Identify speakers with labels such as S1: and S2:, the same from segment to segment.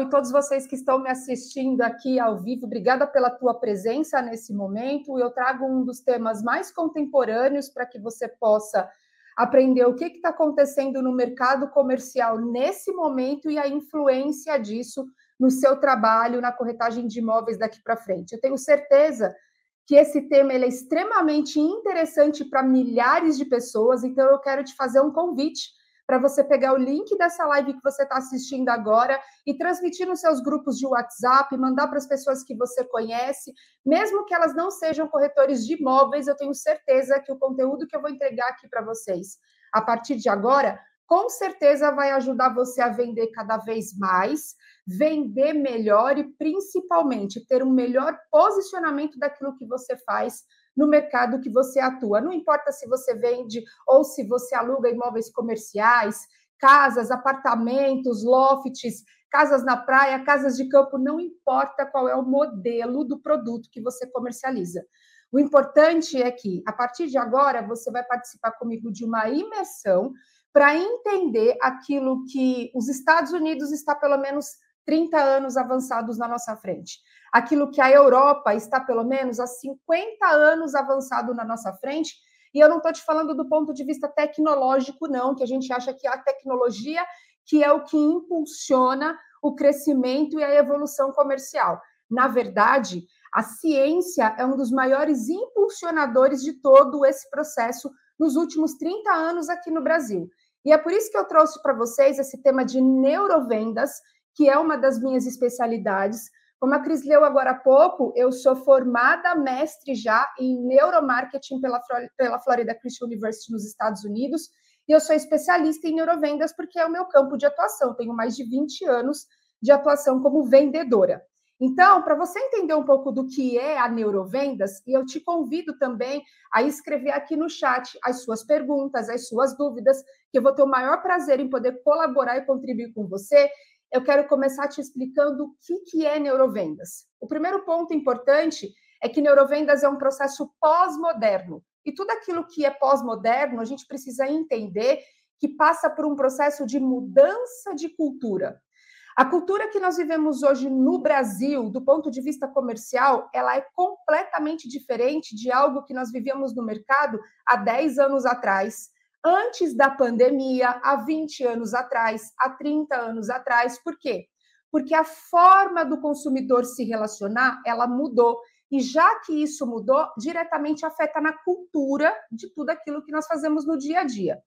S1: e todos vocês que estão me assistindo aqui ao vivo, obrigada pela tua presença nesse momento. Eu trago um dos temas mais contemporâneos para que você possa aprender o que está acontecendo no mercado comercial nesse momento e a influência disso no seu trabalho na corretagem de imóveis daqui para frente. Eu tenho certeza que esse tema é extremamente interessante para milhares de pessoas, então eu quero te fazer um convite para você pegar o link dessa live que você está assistindo agora e transmitir nos seus grupos de WhatsApp, mandar para as pessoas que você conhece, mesmo que elas não sejam corretores de imóveis, eu tenho certeza que o conteúdo que eu vou entregar aqui para vocês a partir de agora, com certeza vai ajudar você a vender cada vez mais, vender melhor e principalmente ter um melhor posicionamento daquilo que você faz no mercado que você atua. Não importa se você vende ou se você aluga imóveis comerciais, casas, apartamentos, lofts, casas na praia, casas de campo, não importa qual é o modelo do produto que você comercializa. O importante é que, a partir de agora, você vai participar comigo de uma imersão para entender aquilo que os Estados Unidos está pelo menos 30 anos avançados na nossa frente aquilo que a Europa está, pelo menos, há 50 anos avançado na nossa frente. E eu não estou te falando do ponto de vista tecnológico, não, que a gente acha que a tecnologia que é o que impulsiona o crescimento e a evolução comercial. Na verdade, a ciência é um dos maiores impulsionadores de todo esse processo nos últimos 30 anos aqui no Brasil. E é por isso que eu trouxe para vocês esse tema de neurovendas, que é uma das minhas especialidades, como a Cris leu agora há pouco, eu sou formada mestre já em neuromarketing pela, pela Florida Christian University nos Estados Unidos, e eu sou especialista em neurovendas porque é o meu campo de atuação. Tenho mais de 20 anos de atuação como vendedora. Então, para você entender um pouco do que é a neurovendas, e eu te convido também a escrever aqui no chat as suas perguntas, as suas dúvidas, que eu vou ter o maior prazer em poder colaborar e contribuir com você eu quero começar te explicando o que, que é neurovendas. O primeiro ponto importante é que neurovendas é um processo pós-moderno. E tudo aquilo que é pós-moderno, a gente precisa entender que passa por um processo de mudança de cultura. A cultura que nós vivemos hoje no Brasil, do ponto de vista comercial, ela é completamente diferente de algo que nós vivíamos no mercado há 10 anos atrás antes da pandemia, há 20 anos atrás, há 30 anos atrás. Por quê? Porque a forma do consumidor se relacionar, ela mudou. E já que isso mudou, diretamente afeta na cultura de tudo aquilo que nós fazemos no dia a dia.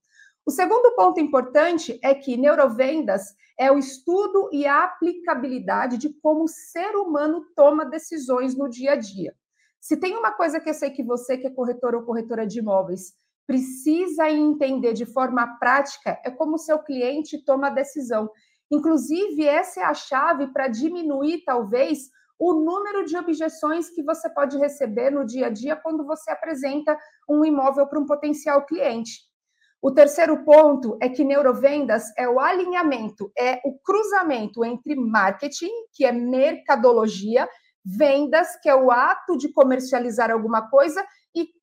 S1: O segundo ponto importante é que neurovendas é o estudo e a aplicabilidade de como o ser humano toma decisões no dia a dia. Se tem uma coisa que eu sei que você, que é corretor ou corretora de imóveis, precisa entender de forma prática é como seu cliente toma a decisão. Inclusive, essa é a chave para diminuir, talvez, o número de objeções que você pode receber no dia a dia quando você apresenta um imóvel para um potencial cliente. O terceiro ponto é que neurovendas é o alinhamento, é o cruzamento entre marketing, que é mercadologia, vendas, que é o ato de comercializar alguma coisa,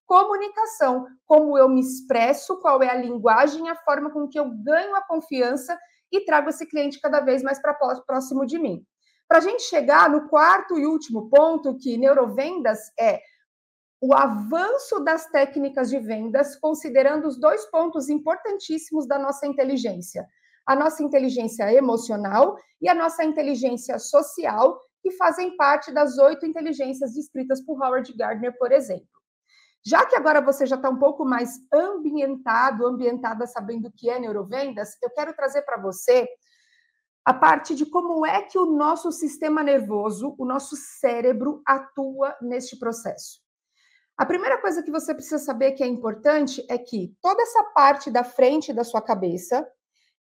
S1: comunicação, como eu me expresso, qual é a linguagem, a forma com que eu ganho a confiança e trago esse cliente cada vez mais para próximo de mim. Para a gente chegar no quarto e último ponto, que neurovendas é o avanço das técnicas de vendas, considerando os dois pontos importantíssimos da nossa inteligência: a nossa inteligência emocional e a nossa inteligência social, que fazem parte das oito inteligências descritas por Howard Gardner, por exemplo. Já que agora você já está um pouco mais ambientado, ambientada sabendo o que é neurovendas, eu quero trazer para você a parte de como é que o nosso sistema nervoso, o nosso cérebro atua neste processo. A primeira coisa que você precisa saber que é importante é que toda essa parte da frente da sua cabeça,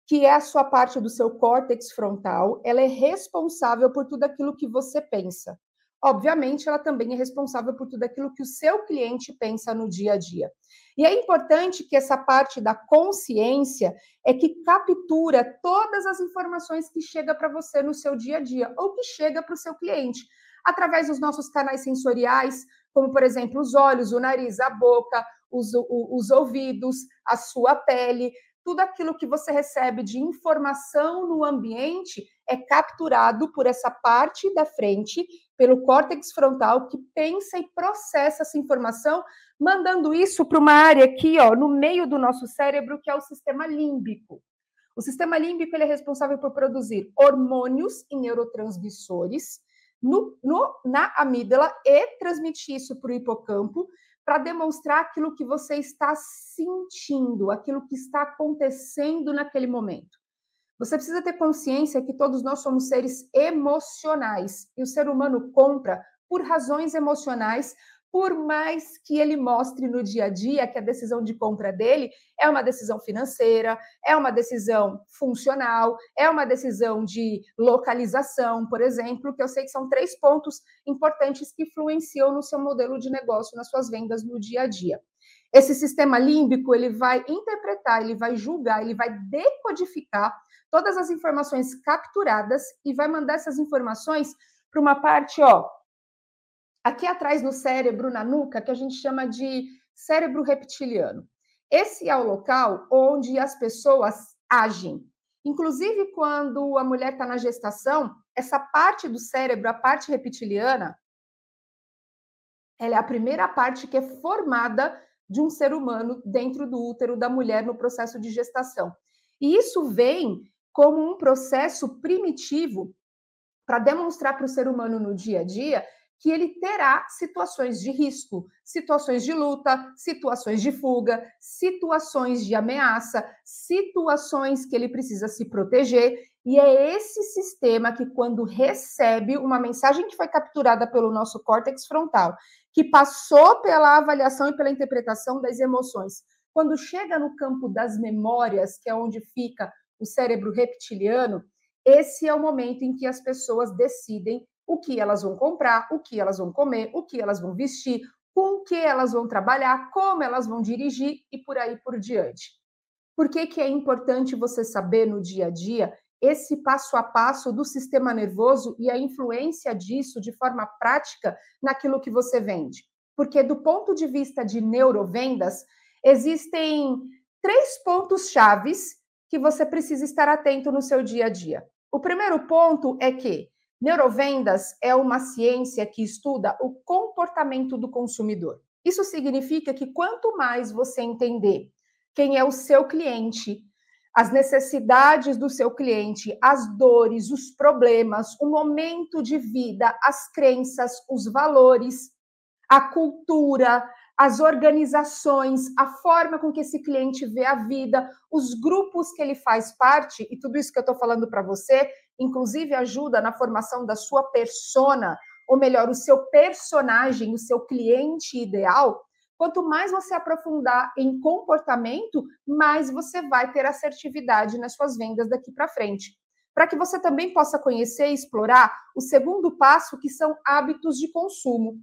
S1: que é a sua parte do seu córtex frontal, ela é responsável por tudo aquilo que você pensa obviamente, ela também é responsável por tudo aquilo que o seu cliente pensa no dia a dia. E é importante que essa parte da consciência é que captura todas as informações que chega para você no seu dia a dia ou que chega para o seu cliente. através dos nossos canais sensoriais, como, por exemplo, os olhos, o nariz, a boca, os, os ouvidos, a sua pele. Tudo aquilo que você recebe de informação no ambiente é capturado por essa parte da frente, pelo córtex frontal, que pensa e processa essa informação, mandando isso para uma área aqui, ó, no meio do nosso cérebro, que é o sistema límbico. O sistema límbico ele é responsável por produzir hormônios e neurotransmissores no, no, na amígdala e transmitir isso para o hipocampo para demonstrar aquilo que você está sentindo, aquilo que está acontecendo naquele momento. Você precisa ter consciência que todos nós somos seres emocionais e o ser humano compra por razões emocionais por mais que ele mostre no dia a dia que a decisão de compra dele é uma decisão financeira, é uma decisão funcional, é uma decisão de localização, por exemplo, que eu sei que são três pontos importantes que influenciam no seu modelo de negócio, nas suas vendas no dia a dia. Esse sistema límbico, ele vai interpretar, ele vai julgar, ele vai decodificar todas as informações capturadas e vai mandar essas informações para uma parte, ó, aqui atrás no cérebro, na nuca, que a gente chama de cérebro reptiliano. Esse é o local onde as pessoas agem. Inclusive, quando a mulher está na gestação, essa parte do cérebro, a parte reptiliana, ela é a primeira parte que é formada de um ser humano dentro do útero da mulher no processo de gestação. E isso vem como um processo primitivo para demonstrar para o ser humano no dia a dia que ele terá situações de risco, situações de luta, situações de fuga, situações de ameaça, situações que ele precisa se proteger. E é esse sistema que, quando recebe uma mensagem que foi capturada pelo nosso córtex frontal, que passou pela avaliação e pela interpretação das emoções, quando chega no campo das memórias, que é onde fica o cérebro reptiliano, esse é o momento em que as pessoas decidem o que elas vão comprar, o que elas vão comer, o que elas vão vestir, com que elas vão trabalhar, como elas vão dirigir e por aí por diante. Por que, que é importante você saber no dia a dia esse passo a passo do sistema nervoso e a influência disso de forma prática naquilo que você vende? Porque, do ponto de vista de neurovendas, existem três pontos chaves que você precisa estar atento no seu dia a dia. O primeiro ponto é que Neurovendas é uma ciência que estuda o comportamento do consumidor. Isso significa que quanto mais você entender quem é o seu cliente, as necessidades do seu cliente, as dores, os problemas, o momento de vida, as crenças, os valores, a cultura, as organizações, a forma com que esse cliente vê a vida, os grupos que ele faz parte, e tudo isso que eu estou falando para você inclusive ajuda na formação da sua persona, ou melhor, o seu personagem, o seu cliente ideal, quanto mais você aprofundar em comportamento, mais você vai ter assertividade nas suas vendas daqui para frente. Para que você também possa conhecer e explorar o segundo passo, que são hábitos de consumo.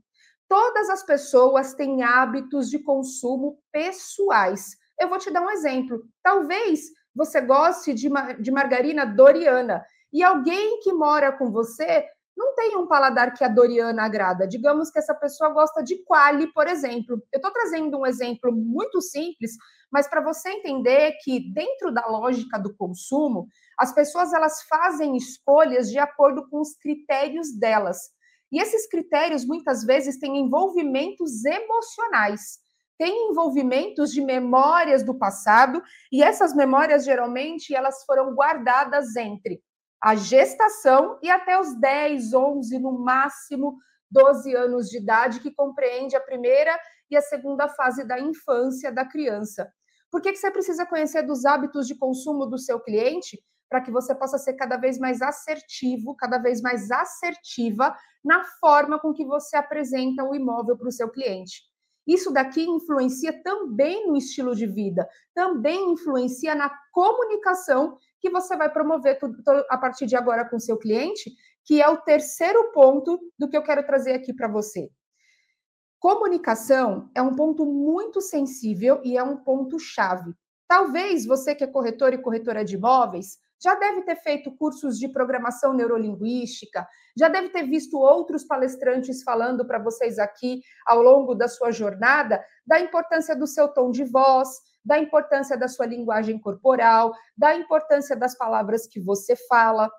S1: Todas as pessoas têm hábitos de consumo pessoais. Eu vou te dar um exemplo. Talvez você goste de, de margarina Doriana e alguém que mora com você não tem um paladar que a Doriana agrada. Digamos que essa pessoa gosta de quali, por exemplo. Eu estou trazendo um exemplo muito simples, mas para você entender que dentro da lógica do consumo, as pessoas elas fazem escolhas de acordo com os critérios delas. E esses critérios muitas vezes têm envolvimentos emocionais, têm envolvimentos de memórias do passado, e essas memórias geralmente elas foram guardadas entre a gestação e até os 10, 11, no máximo 12 anos de idade, que compreende a primeira e a segunda fase da infância da criança. Por que, que você precisa conhecer dos hábitos de consumo do seu cliente? Para que você possa ser cada vez mais assertivo, cada vez mais assertiva na forma com que você apresenta o imóvel para o seu cliente. Isso daqui influencia também no estilo de vida, também influencia na comunicação que você vai promover a partir de agora com o seu cliente, que é o terceiro ponto do que eu quero trazer aqui para você. Comunicação é um ponto muito sensível e é um ponto chave. Talvez você que é corretor e corretora de imóveis já deve ter feito cursos de programação neurolinguística, já deve ter visto outros palestrantes falando para vocês aqui ao longo da sua jornada da importância do seu tom de voz, da importância da sua linguagem corporal, da importância das palavras que você fala.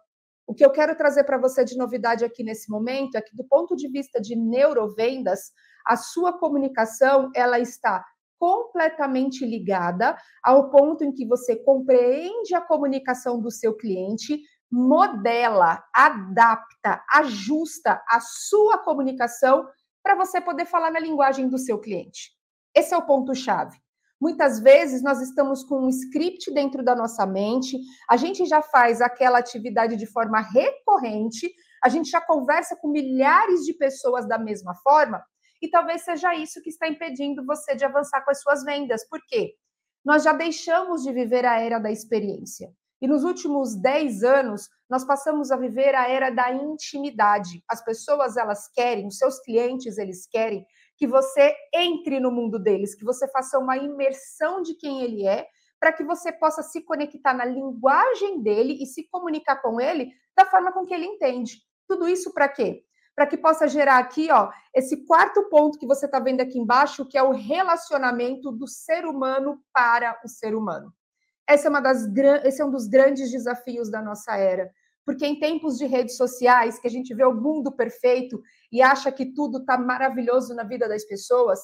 S1: O que eu quero trazer para você de novidade aqui nesse momento é que, do ponto de vista de neurovendas, a sua comunicação ela está completamente ligada ao ponto em que você compreende a comunicação do seu cliente, modela, adapta, ajusta a sua comunicação para você poder falar na linguagem do seu cliente. Esse é o ponto chave. Muitas vezes nós estamos com um script dentro da nossa mente, a gente já faz aquela atividade de forma recorrente, a gente já conversa com milhares de pessoas da mesma forma, e talvez seja isso que está impedindo você de avançar com as suas vendas. Por quê? Nós já deixamos de viver a era da experiência. E nos últimos 10 anos, nós passamos a viver a era da intimidade. As pessoas, elas querem, os seus clientes, eles querem que você entre no mundo deles, que você faça uma imersão de quem ele é, para que você possa se conectar na linguagem dele e se comunicar com ele da forma com que ele entende. Tudo isso para quê? Para que possa gerar aqui, ó, esse quarto ponto que você está vendo aqui embaixo, que é o relacionamento do ser humano para o ser humano. Essa é uma das, esse é um dos grandes desafios da nossa era, porque em tempos de redes sociais, que a gente vê o mundo perfeito e acha que tudo está maravilhoso na vida das pessoas,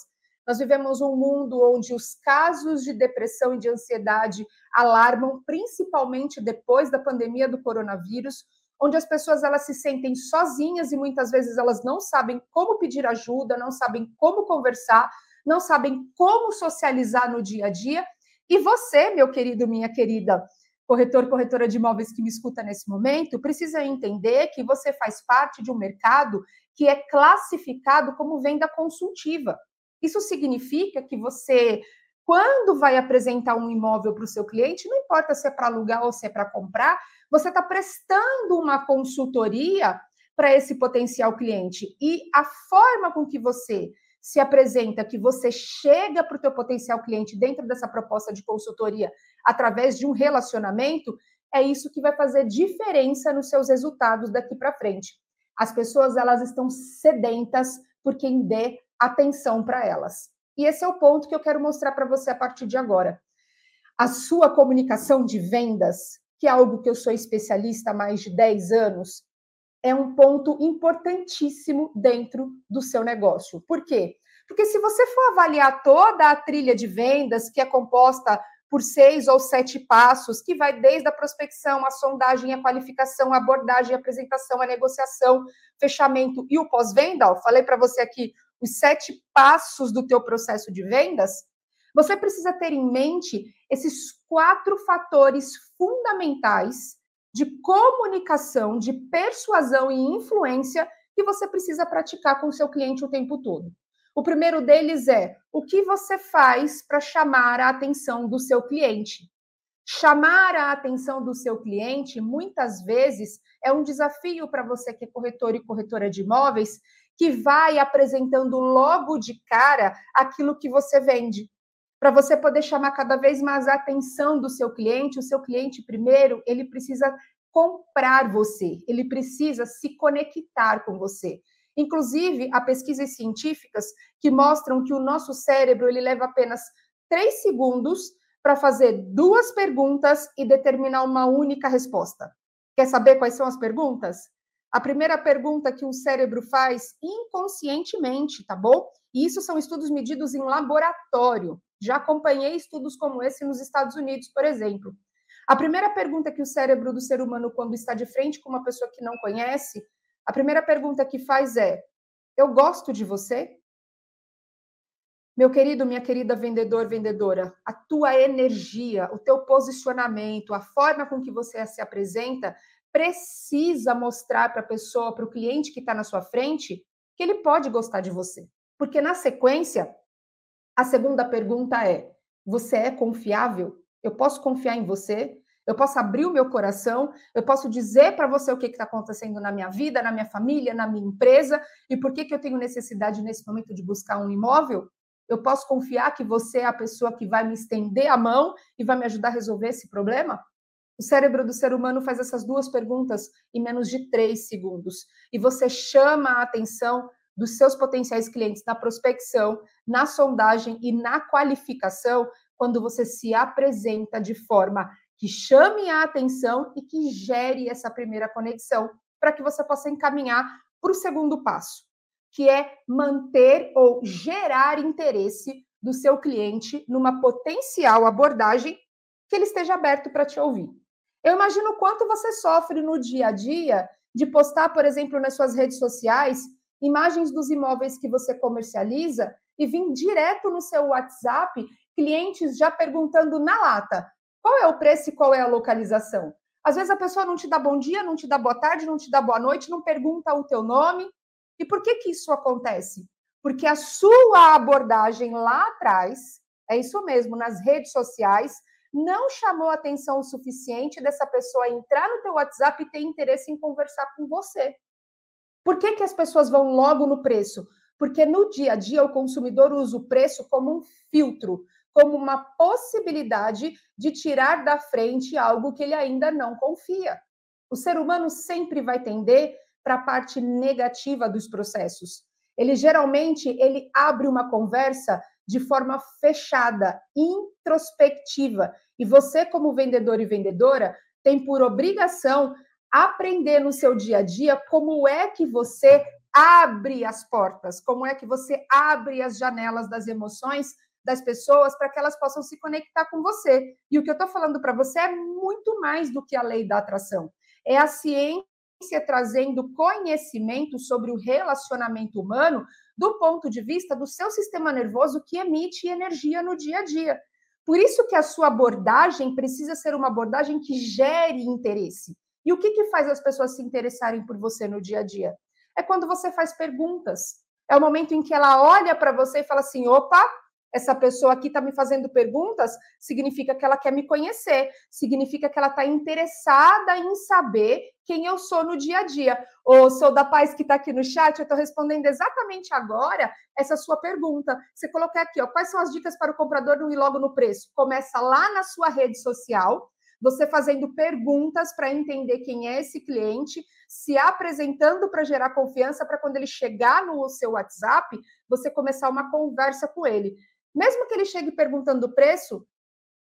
S1: nós vivemos um mundo onde os casos de depressão e de ansiedade alarmam, principalmente depois da pandemia do coronavírus, onde as pessoas elas se sentem sozinhas e muitas vezes elas não sabem como pedir ajuda, não sabem como conversar, não sabem como socializar no dia a dia. E você, meu querido, minha querida, corretor, corretora de imóveis que me escuta nesse momento, precisa entender que você faz parte de um mercado que é classificado como venda consultiva. Isso significa que você, quando vai apresentar um imóvel para o seu cliente, não importa se é para alugar ou se é para comprar, você está prestando uma consultoria para esse potencial cliente. E a forma com que você se apresenta, que você chega para o teu potencial cliente dentro dessa proposta de consultoria através de um relacionamento, é isso que vai fazer diferença nos seus resultados daqui para frente. As pessoas elas estão sedentas por quem dê atenção para elas. E esse é o ponto que eu quero mostrar para você a partir de agora. A sua comunicação de vendas, que é algo que eu sou especialista há mais de 10 anos, é um ponto importantíssimo dentro do seu negócio. Por quê? Porque se você for avaliar toda a trilha de vendas, que é composta por seis ou sete passos, que vai desde a prospecção, a sondagem, a qualificação, a abordagem, a apresentação, a negociação, fechamento e o pós-venda, falei para você aqui os sete passos do teu processo de vendas, você precisa ter em mente esses quatro fatores fundamentais de comunicação, de persuasão e influência que você precisa praticar com o seu cliente o tempo todo. O primeiro deles é o que você faz para chamar a atenção do seu cliente. Chamar a atenção do seu cliente, muitas vezes, é um desafio para você que é corretor e corretora de imóveis, que vai apresentando logo de cara aquilo que você vende para você poder chamar cada vez mais a atenção do seu cliente, o seu cliente primeiro, ele precisa comprar você, ele precisa se conectar com você. Inclusive, há pesquisas científicas que mostram que o nosso cérebro ele leva apenas três segundos para fazer duas perguntas e determinar uma única resposta. Quer saber quais são as perguntas? A primeira pergunta que o cérebro faz inconscientemente, tá bom? E isso são estudos medidos em laboratório. Já acompanhei estudos como esse nos Estados Unidos, por exemplo. A primeira pergunta que o cérebro do ser humano, quando está de frente com uma pessoa que não conhece, a primeira pergunta que faz é: Eu gosto de você? Meu querido, minha querida vendedor, vendedora, a tua energia, o teu posicionamento, a forma com que você se apresenta, precisa mostrar para a pessoa, para o cliente que está na sua frente, que ele pode gostar de você. Porque na sequência, a segunda pergunta é: você é confiável? Eu posso confiar em você? Eu posso abrir o meu coração? Eu posso dizer para você o que está acontecendo na minha vida, na minha família, na minha empresa e por que, que eu tenho necessidade nesse momento de buscar um imóvel? Eu posso confiar que você é a pessoa que vai me estender a mão e vai me ajudar a resolver esse problema? O cérebro do ser humano faz essas duas perguntas em menos de três segundos. E você chama a atenção dos seus potenciais clientes na prospecção, na sondagem e na qualificação quando você se apresenta de forma que chame a atenção e que gere essa primeira conexão para que você possa encaminhar para o segundo passo, que é manter ou gerar interesse do seu cliente numa potencial abordagem que ele esteja aberto para te ouvir. Eu imagino quanto você sofre no dia a dia de postar, por exemplo, nas suas redes sociais, imagens dos imóveis que você comercializa e vir direto no seu WhatsApp clientes já perguntando na lata qual é o preço e qual é a localização. Às vezes a pessoa não te dá bom dia, não te dá boa tarde, não te dá boa noite, não pergunta o teu nome. E por que que isso acontece? Porque a sua abordagem lá atrás, é isso mesmo, nas redes sociais, não chamou atenção o suficiente dessa pessoa entrar no teu WhatsApp e ter interesse em conversar com você. Por que, que as pessoas vão logo no preço? Porque no dia a dia o consumidor usa o preço como um filtro, como uma possibilidade de tirar da frente algo que ele ainda não confia. O ser humano sempre vai tender para a parte negativa dos processos. Ele geralmente ele abre uma conversa de forma fechada, introspectiva. E você, como vendedor e vendedora, tem por obrigação aprender no seu dia a dia como é que você abre as portas, como é que você abre as janelas das emoções das pessoas para que elas possam se conectar com você. E o que eu estou falando para você é muito mais do que a lei da atração. É a ciência trazendo conhecimento sobre o relacionamento humano do ponto de vista do seu sistema nervoso que emite energia no dia a dia. Por isso que a sua abordagem precisa ser uma abordagem que gere interesse. E o que, que faz as pessoas se interessarem por você no dia a dia? É quando você faz perguntas. É o momento em que ela olha para você e fala assim: opa, essa pessoa aqui está me fazendo perguntas, significa que ela quer me conhecer, significa que ela está interessada em saber quem eu sou no dia a dia. Ô, sou da Paz que está aqui no chat, eu estou respondendo exatamente agora essa sua pergunta. Você colocar aqui, ó, quais são as dicas para o comprador não ir logo no preço? Começa lá na sua rede social, você fazendo perguntas para entender quem é esse cliente, se apresentando para gerar confiança, para quando ele chegar no seu WhatsApp, você começar uma conversa com ele. Mesmo que ele chegue perguntando o preço,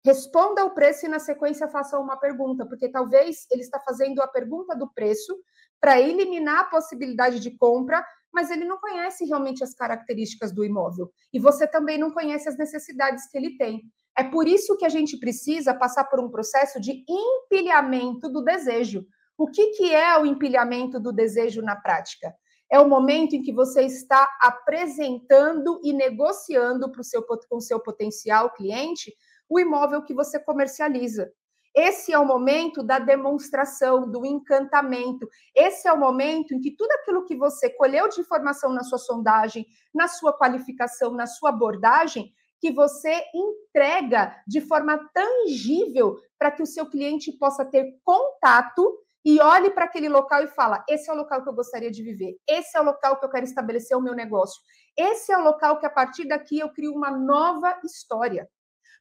S1: responda o preço e na sequência faça uma pergunta, porque talvez ele está fazendo a pergunta do preço para eliminar a possibilidade de compra, mas ele não conhece realmente as características do imóvel. E você também não conhece as necessidades que ele tem. É por isso que a gente precisa passar por um processo de empilhamento do desejo. O que, que é o empilhamento do desejo na prática? é o momento em que você está apresentando e negociando para o seu, com o seu potencial cliente o imóvel que você comercializa. Esse é o momento da demonstração, do encantamento. Esse é o momento em que tudo aquilo que você colheu de informação na sua sondagem, na sua qualificação, na sua abordagem, que você entrega de forma tangível para que o seu cliente possa ter contato e olhe para aquele local e fala: esse é o local que eu gostaria de viver, esse é o local que eu quero estabelecer o meu negócio, esse é o local que a partir daqui eu crio uma nova história.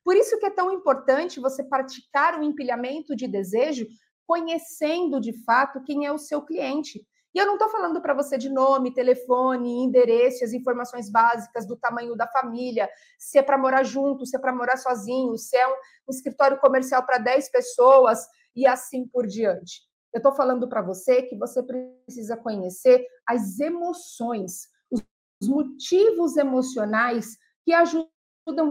S1: Por isso que é tão importante você praticar o empilhamento de desejo, conhecendo de fato quem é o seu cliente. E eu não estou falando para você de nome, telefone, endereço, as informações básicas do tamanho da família, se é para morar junto, se é para morar sozinho, se é um, um escritório comercial para 10 pessoas e assim por diante. Eu estou falando para você que você precisa conhecer as emoções, os motivos emocionais que ajudam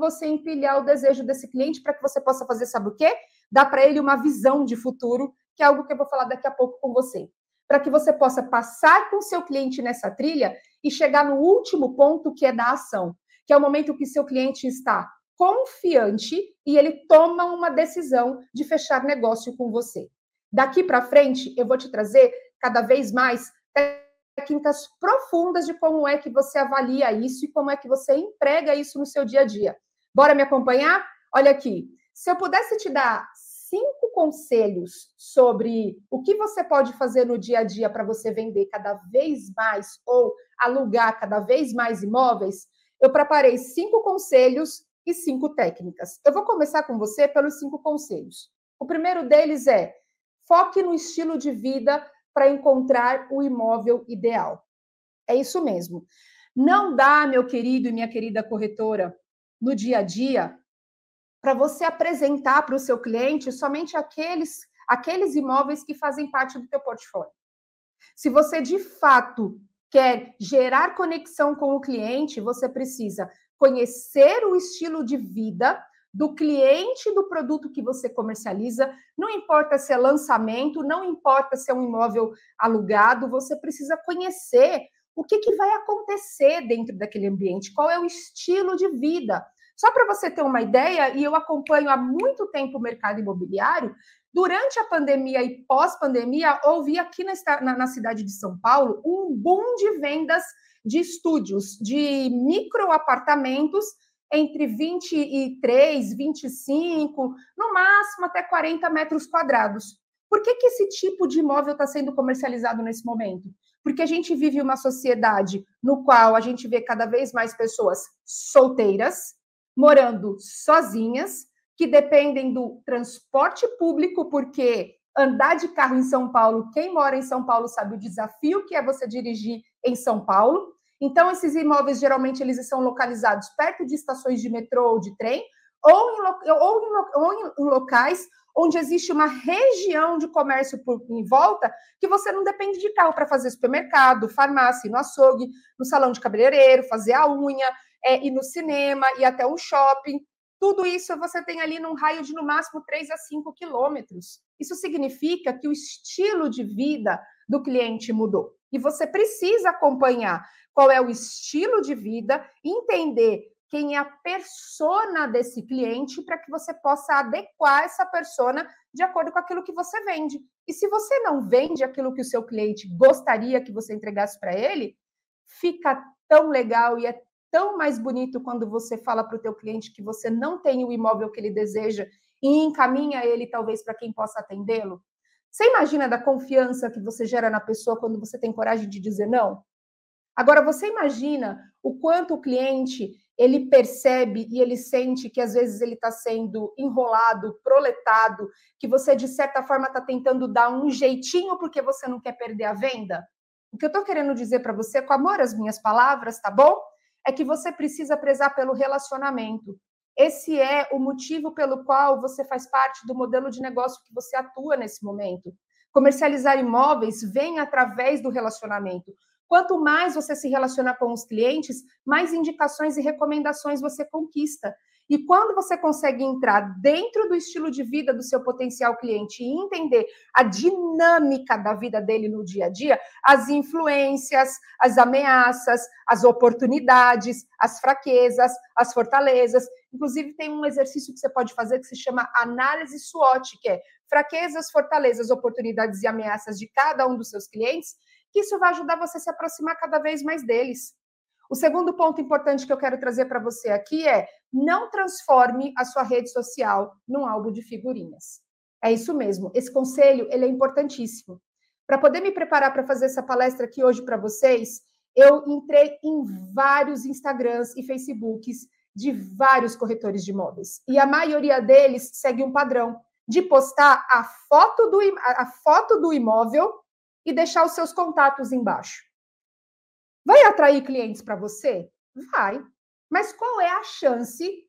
S1: você a empilhar o desejo desse cliente para que você possa fazer, sabe o quê? Dar para ele uma visão de futuro, que é algo que eu vou falar daqui a pouco com você. Para que você possa passar com seu cliente nessa trilha e chegar no último ponto, que é da ação, que é o momento que seu cliente está confiante e ele toma uma decisão de fechar negócio com você. Daqui para frente, eu vou te trazer cada vez mais técnicas profundas de como é que você avalia isso e como é que você emprega isso no seu dia a dia. Bora me acompanhar? Olha aqui. Se eu pudesse te dar cinco conselhos sobre o que você pode fazer no dia a dia para você vender cada vez mais ou alugar cada vez mais imóveis, eu preparei cinco conselhos e cinco técnicas. Eu vou começar com você pelos cinco conselhos. O primeiro deles é foque no estilo de vida para encontrar o imóvel ideal. É isso mesmo. Não dá, meu querido e minha querida corretora, no dia a dia, para você apresentar para o seu cliente somente aqueles, aqueles imóveis que fazem parte do teu portfólio. Se você de fato quer gerar conexão com o cliente, você precisa conhecer o estilo de vida do cliente do produto que você comercializa, não importa se é lançamento, não importa se é um imóvel alugado, você precisa conhecer o que, que vai acontecer dentro daquele ambiente, qual é o estilo de vida. Só para você ter uma ideia, e eu acompanho há muito tempo o mercado imobiliário, durante a pandemia e pós-pandemia, houve aqui na, na, na, cidade de São Paulo um boom de vendas de estúdios, de micro apartamentos entre 23, 25, no máximo até 40 metros quadrados. Por que, que esse tipo de imóvel está sendo comercializado nesse momento? Porque a gente vive uma sociedade no qual a gente vê cada vez mais pessoas solteiras, morando sozinhas, que dependem do transporte público, porque andar de carro em São Paulo, quem mora em São Paulo sabe o desafio que é você dirigir em São Paulo. Então, esses imóveis, geralmente, eles são localizados perto de estações de metrô ou de trem, ou em, ou em, ou em locais onde existe uma região de comércio por, em volta que você não depende de carro para fazer supermercado, farmácia, no açougue, no salão de cabeleireiro, fazer a unha, é, ir no cinema, ir até um shopping. Tudo isso você tem ali num raio de no máximo 3 a 5 quilômetros. Isso significa que o estilo de vida do cliente mudou. E você precisa acompanhar qual é o estilo de vida, entender quem é a persona desse cliente para que você possa adequar essa persona de acordo com aquilo que você vende. E se você não vende aquilo que o seu cliente gostaria que você entregasse para ele, fica tão legal e é tão mais bonito quando você fala para o teu cliente que você não tem o imóvel que ele deseja e encaminha ele talvez para quem possa atendê-lo. Você imagina da confiança que você gera na pessoa quando você tem coragem de dizer não? Agora você imagina o quanto o cliente ele percebe e ele sente que às vezes ele está sendo enrolado, proletado, que você de certa forma está tentando dar um jeitinho porque você não quer perder a venda. O que eu estou querendo dizer para você, com amor às minhas palavras, tá bom? É que você precisa prezar pelo relacionamento. Esse é o motivo pelo qual você faz parte do modelo de negócio que você atua nesse momento. Comercializar imóveis vem através do relacionamento. Quanto mais você se relaciona com os clientes, mais indicações e recomendações você conquista. E quando você consegue entrar dentro do estilo de vida do seu potencial cliente e entender a dinâmica da vida dele no dia a dia, as influências, as ameaças, as oportunidades, as fraquezas, as fortalezas. Inclusive, tem um exercício que você pode fazer que se chama análise SWOT, que é fraquezas, fortalezas, oportunidades e ameaças de cada um dos seus clientes, que isso vai ajudar você a se aproximar cada vez mais deles. O segundo ponto importante que eu quero trazer para você aqui é não transforme a sua rede social num álbum de figurinhas. É isso mesmo. Esse conselho ele é importantíssimo. Para poder me preparar para fazer essa palestra aqui hoje para vocês, eu entrei em vários Instagrams e Facebooks de vários corretores de imóveis. E a maioria deles segue um padrão de postar a foto do, a foto do imóvel e deixar os seus contatos embaixo. Vai atrair clientes para você? Vai. Mas qual é a chance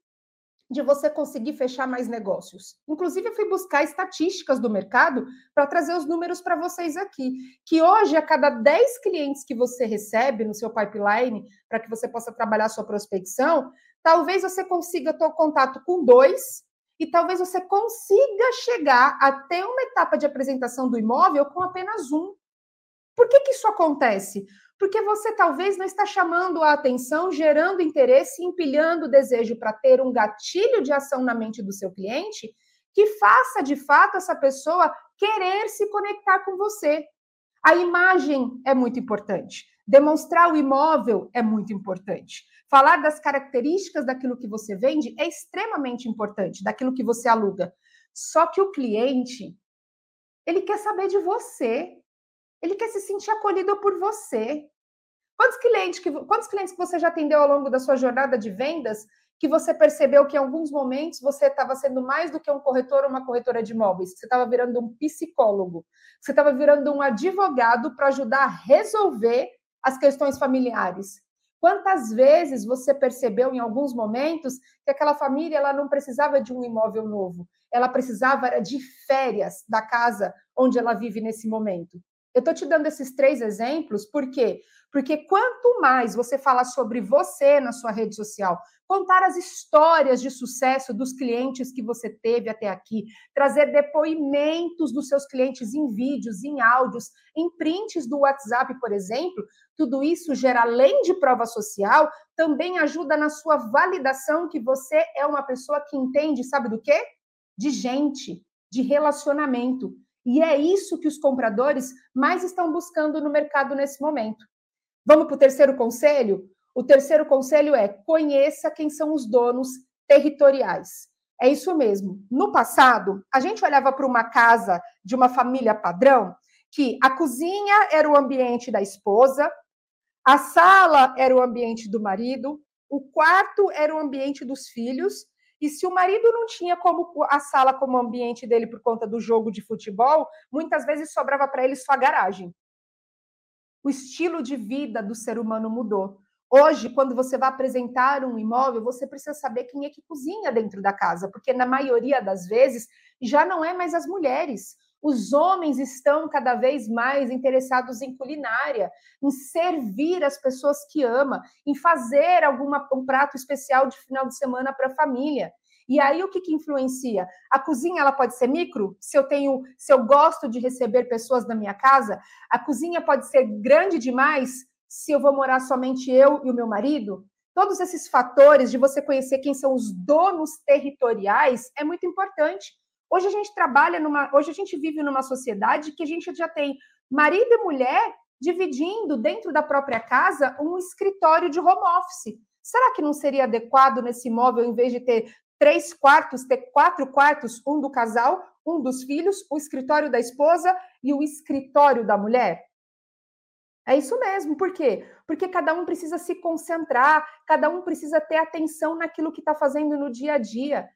S1: de você conseguir fechar mais negócios? Inclusive, eu fui buscar estatísticas do mercado para trazer os números para vocês aqui. Que hoje, a cada 10 clientes que você recebe no seu pipeline, para que você possa trabalhar sua prospecção, talvez você consiga ter contato com dois e talvez você consiga chegar até uma etapa de apresentação do imóvel com apenas um. Por que, que isso acontece? Porque você talvez não está chamando a atenção, gerando interesse, empilhando o desejo para ter um gatilho de ação na mente do seu cliente que faça de fato essa pessoa querer se conectar com você. A imagem é muito importante. Demonstrar o imóvel é muito importante. Falar das características daquilo que você vende é extremamente importante, daquilo que você aluga. Só que o cliente, ele quer saber de você. Ele quer se sentir acolhido por você. Quantos clientes, que, quantos clientes que você já atendeu ao longo da sua jornada de vendas que você percebeu que em alguns momentos você estava sendo mais do que um corretor ou uma corretora de imóveis, você estava virando um psicólogo, você estava virando um advogado para ajudar a resolver as questões familiares. Quantas vezes você percebeu em alguns momentos que aquela família ela não precisava de um imóvel novo, ela precisava de férias da casa onde ela vive nesse momento? Eu estou te dando esses três exemplos, por quê? Porque quanto mais você fala sobre você na sua rede social, contar as histórias de sucesso dos clientes que você teve até aqui, trazer depoimentos dos seus clientes em vídeos, em áudios, em prints do WhatsApp, por exemplo, tudo isso gera, além de prova social, também ajuda na sua validação que você é uma pessoa que entende, sabe do quê? De gente, de relacionamento. E é isso que os compradores mais estão buscando no mercado nesse momento. Vamos para o terceiro conselho? O terceiro conselho é conheça quem são os donos territoriais. É isso mesmo. No passado, a gente olhava para uma casa de uma família padrão que a cozinha era o ambiente da esposa, a sala era o ambiente do marido, o quarto era o ambiente dos filhos, e se o marido não tinha como a sala como ambiente dele por conta do jogo de futebol, muitas vezes sobrava para ele sua garagem o estilo de vida do ser humano mudou. Hoje, quando você vai apresentar um imóvel, você precisa saber quem é que cozinha dentro da casa, porque na maioria das vezes já não é mais as mulheres. Os homens estão cada vez mais interessados em culinária, em servir as pessoas que ama, em fazer alguma, um prato especial de final de semana para a família. E aí o que, que influencia? A cozinha ela pode ser micro, se eu tenho, se eu gosto de receber pessoas na minha casa, a cozinha pode ser grande demais se eu vou morar somente eu e o meu marido. Todos esses fatores de você conhecer quem são os donos territoriais é muito importante. Hoje a gente trabalha numa, hoje a gente vive numa sociedade que a gente já tem marido e mulher dividindo dentro da própria casa um escritório de home office. Será que não seria adequado nesse imóvel, em vez de ter três quartos, ter quatro quartos, um do casal, um dos filhos, o escritório da esposa e o escritório da mulher? É isso mesmo, por quê? Porque cada um precisa se concentrar, cada um precisa ter atenção naquilo que está fazendo no dia a dia.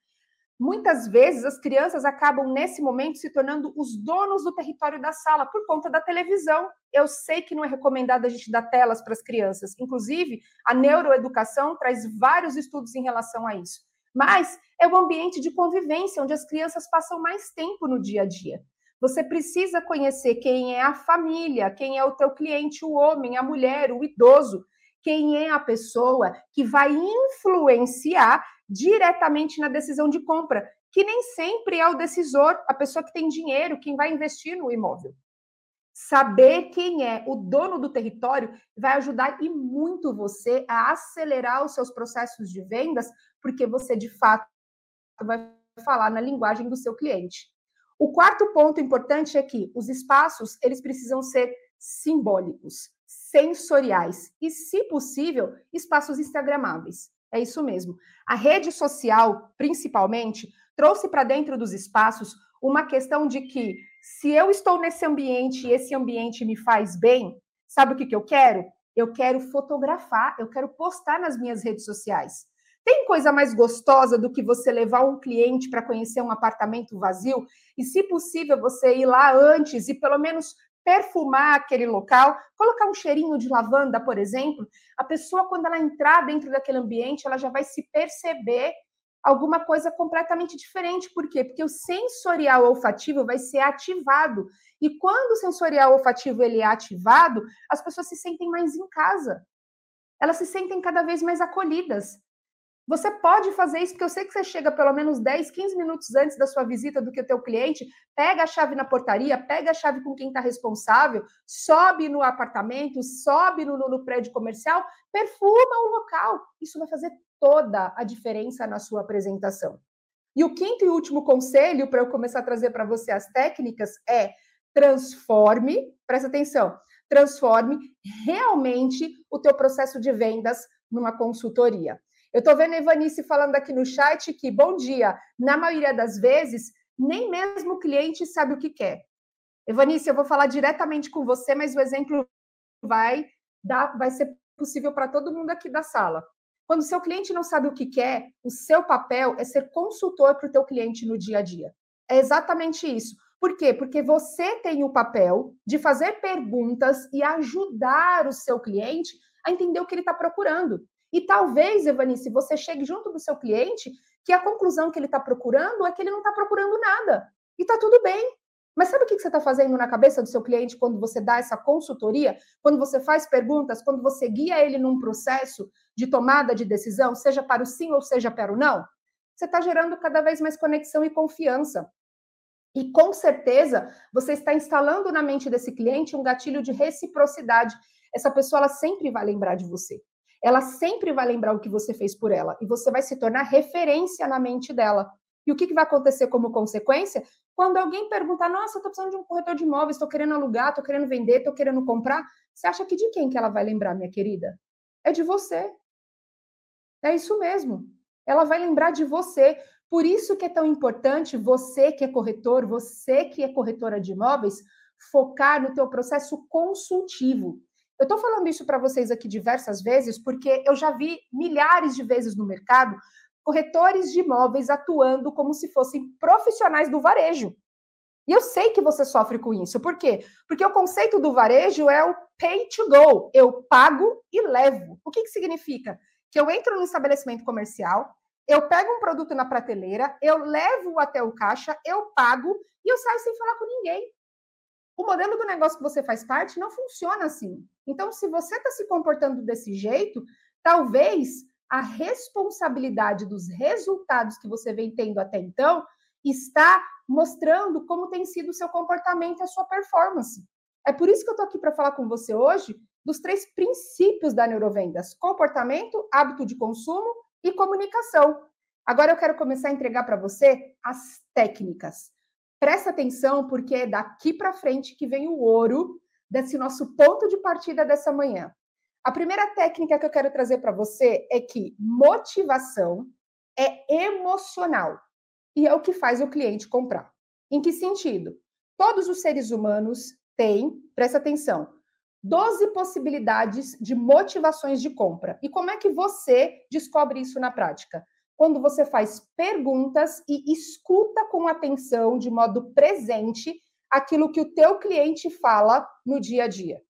S1: Muitas vezes as crianças acabam nesse momento se tornando os donos do território da sala por conta da televisão. Eu sei que não é recomendado a gente dar telas para as crianças. Inclusive, a neuroeducação traz vários estudos em relação a isso mas é o ambiente de convivência onde as crianças passam mais tempo no dia a dia. Você precisa conhecer quem é a família, quem é o teu cliente, o homem, a mulher, o idoso, quem é a pessoa que vai influenciar diretamente na decisão de compra, que nem sempre é o decisor, a pessoa que tem dinheiro, quem vai investir no imóvel. Saber quem é o dono do território vai ajudar e muito você a acelerar os seus processos de vendas, porque você de fato vai falar na linguagem do seu cliente. O quarto ponto importante é que os espaços, eles precisam ser simbólicos, sensoriais e, se possível, espaços instagramáveis. É isso mesmo. A rede social, principalmente, trouxe para dentro dos espaços uma questão de que se eu estou nesse ambiente e esse ambiente me faz bem, sabe o que, que eu quero? Eu quero fotografar, eu quero postar nas minhas redes sociais. Tem coisa mais gostosa do que você levar um cliente para conhecer um apartamento vazio e, se possível, você ir lá antes e pelo menos perfumar aquele local, colocar um cheirinho de lavanda, por exemplo. A pessoa, quando ela entrar dentro daquele ambiente, ela já vai se perceber alguma coisa completamente diferente. Por quê? Porque o sensorial olfativo vai ser ativado. E quando o sensorial olfativo ele é ativado, as pessoas se sentem mais em casa. Elas se sentem cada vez mais acolhidas. Você pode fazer isso, porque eu sei que você chega pelo menos 10, 15 minutos antes da sua visita do que o teu cliente, pega a chave na portaria, pega a chave com quem está responsável, sobe no apartamento, sobe no, no prédio comercial, perfuma o local. Isso vai fazer toda a diferença na sua apresentação. E o quinto e último conselho para eu começar a trazer para você as técnicas é transforme, presta atenção, transforme realmente o teu processo de vendas numa consultoria. Eu estou vendo a Ivanice falando aqui no chat que, bom dia, na maioria das vezes, nem mesmo o cliente sabe o que quer. Evanice, eu vou falar diretamente com você, mas o exemplo vai dá, vai ser possível para todo mundo aqui da sala. Quando o seu cliente não sabe o que quer, o seu papel é ser consultor para o teu cliente no dia a dia. É exatamente isso. Por quê? Porque você tem o papel de fazer perguntas e ajudar o seu cliente a entender o que ele está procurando. E talvez, Evanice, você chegue junto do seu cliente que a conclusão que ele está procurando é que ele não está procurando nada. E está tudo bem. Mas sabe o que você está fazendo na cabeça do seu cliente quando você dá essa consultoria? Quando você faz perguntas, quando você guia ele num processo de tomada de decisão, seja para o sim ou seja para o não? Você está gerando cada vez mais conexão e confiança. E com certeza você está instalando na mente desse cliente um gatilho de reciprocidade. Essa pessoa ela sempre vai lembrar de você. Ela sempre vai lembrar o que você fez por ela e você vai se tornar referência na mente dela. E o que, que vai acontecer como consequência? Quando alguém perguntar, nossa, estou precisando de um corretor de imóveis, estou querendo alugar, estou querendo vender, estou querendo comprar, você acha que de quem que ela vai lembrar, minha querida? É de você. É isso mesmo. Ela vai lembrar de você. Por isso que é tão importante você que é corretor, você que é corretora de imóveis, focar no teu processo consultivo. Eu estou falando isso para vocês aqui diversas vezes, porque eu já vi milhares de vezes no mercado corretores de imóveis atuando como se fossem profissionais do varejo. E eu sei que você sofre com isso. Por quê? Porque o conceito do varejo é o pay to go. Eu pago e levo. O que, que significa? Que eu entro no estabelecimento comercial, eu pego um produto na prateleira, eu levo até o caixa, eu pago e eu saio sem falar com ninguém. O modelo do negócio que você faz parte não funciona assim. Então, se você está se comportando desse jeito, talvez a responsabilidade dos resultados que você vem tendo até então está mostrando como tem sido o seu comportamento e a sua performance. É por isso que eu estou aqui para falar com você hoje dos três princípios da neurovendas: comportamento, hábito de consumo e comunicação. Agora eu quero começar a entregar para você as técnicas. Presta atenção, porque é daqui para frente que vem o ouro desse nosso ponto de partida dessa manhã. A primeira técnica que eu quero trazer para você é que motivação é emocional e é o que faz o cliente comprar. Em que sentido? Todos os seres humanos têm, presta atenção, 12 possibilidades de motivações de compra. E como é que você descobre isso na prática? Quando você faz perguntas e escuta com atenção, de modo presente, aquilo que o teu cliente fala no dia a dia.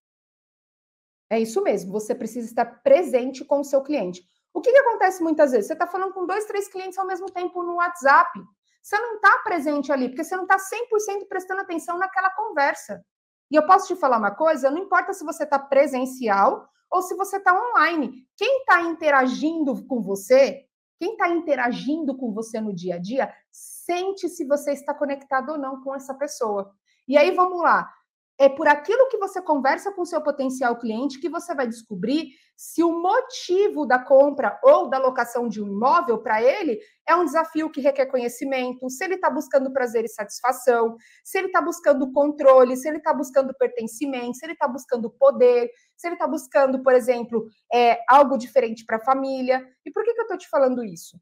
S1: É isso mesmo, você precisa estar presente com o seu cliente. O que, que acontece muitas vezes? Você está falando com dois, três clientes ao mesmo tempo no WhatsApp. Você não está presente ali, porque você não está 100% prestando atenção naquela conversa. E eu posso te falar uma coisa: não importa se você está presencial ou se você está online. Quem está interagindo com você, quem está interagindo com você no dia a dia, sente se você está conectado ou não com essa pessoa. E aí vamos lá é por aquilo que você conversa com seu potencial cliente que você vai descobrir se o motivo da compra ou da locação de um imóvel para ele é um desafio que requer conhecimento, se ele está buscando prazer e satisfação, se ele está buscando controle, se ele está buscando pertencimento, se ele está buscando poder, se ele está buscando, por exemplo, é, algo diferente para a família. E por que, que eu estou te falando isso?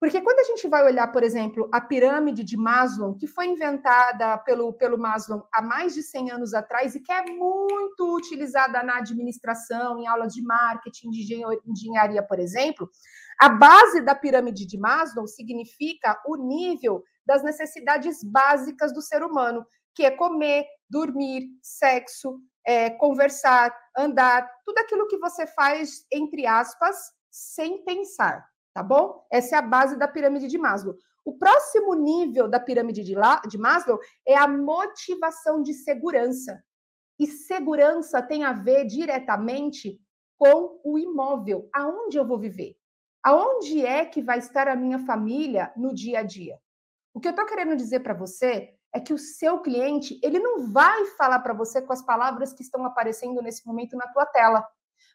S1: Porque quando a gente vai olhar, por exemplo, a pirâmide de Maslow, que foi inventada pelo, pelo Maslow há mais de 100 anos atrás e que é muito utilizada na administração, em aulas de marketing, de engenharia, por exemplo, a base da pirâmide de Maslow significa o nível das necessidades básicas do ser humano, que é comer, dormir, sexo, é, conversar, andar, tudo aquilo que você faz, entre aspas, sem pensar tá bom? Essa é a base da pirâmide de Maslow. O próximo nível da pirâmide de, La, de Maslow é a motivação de segurança. E segurança tem a ver diretamente com o imóvel. Aonde eu vou viver? Aonde é que vai estar a minha família no dia a dia? O que eu estou querendo dizer para você é que o seu cliente ele não vai falar para você com as palavras que estão aparecendo nesse momento na tua tela,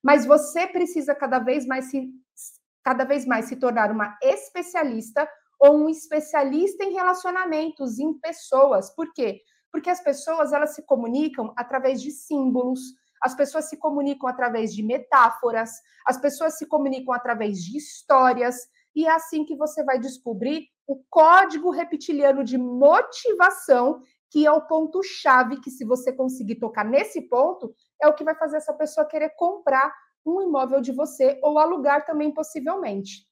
S1: mas você precisa cada vez mais se cada vez mais se tornar uma especialista ou um especialista em relacionamentos, em pessoas. Por quê? Porque as pessoas elas se comunicam através de símbolos, as pessoas se comunicam através de metáforas, as pessoas se comunicam através de histórias, e é assim que você vai descobrir o código reptiliano de motivação, que é o ponto-chave que, se você conseguir tocar nesse ponto, é o que vai fazer essa pessoa querer comprar um imóvel de você ou alugar também, possivelmente.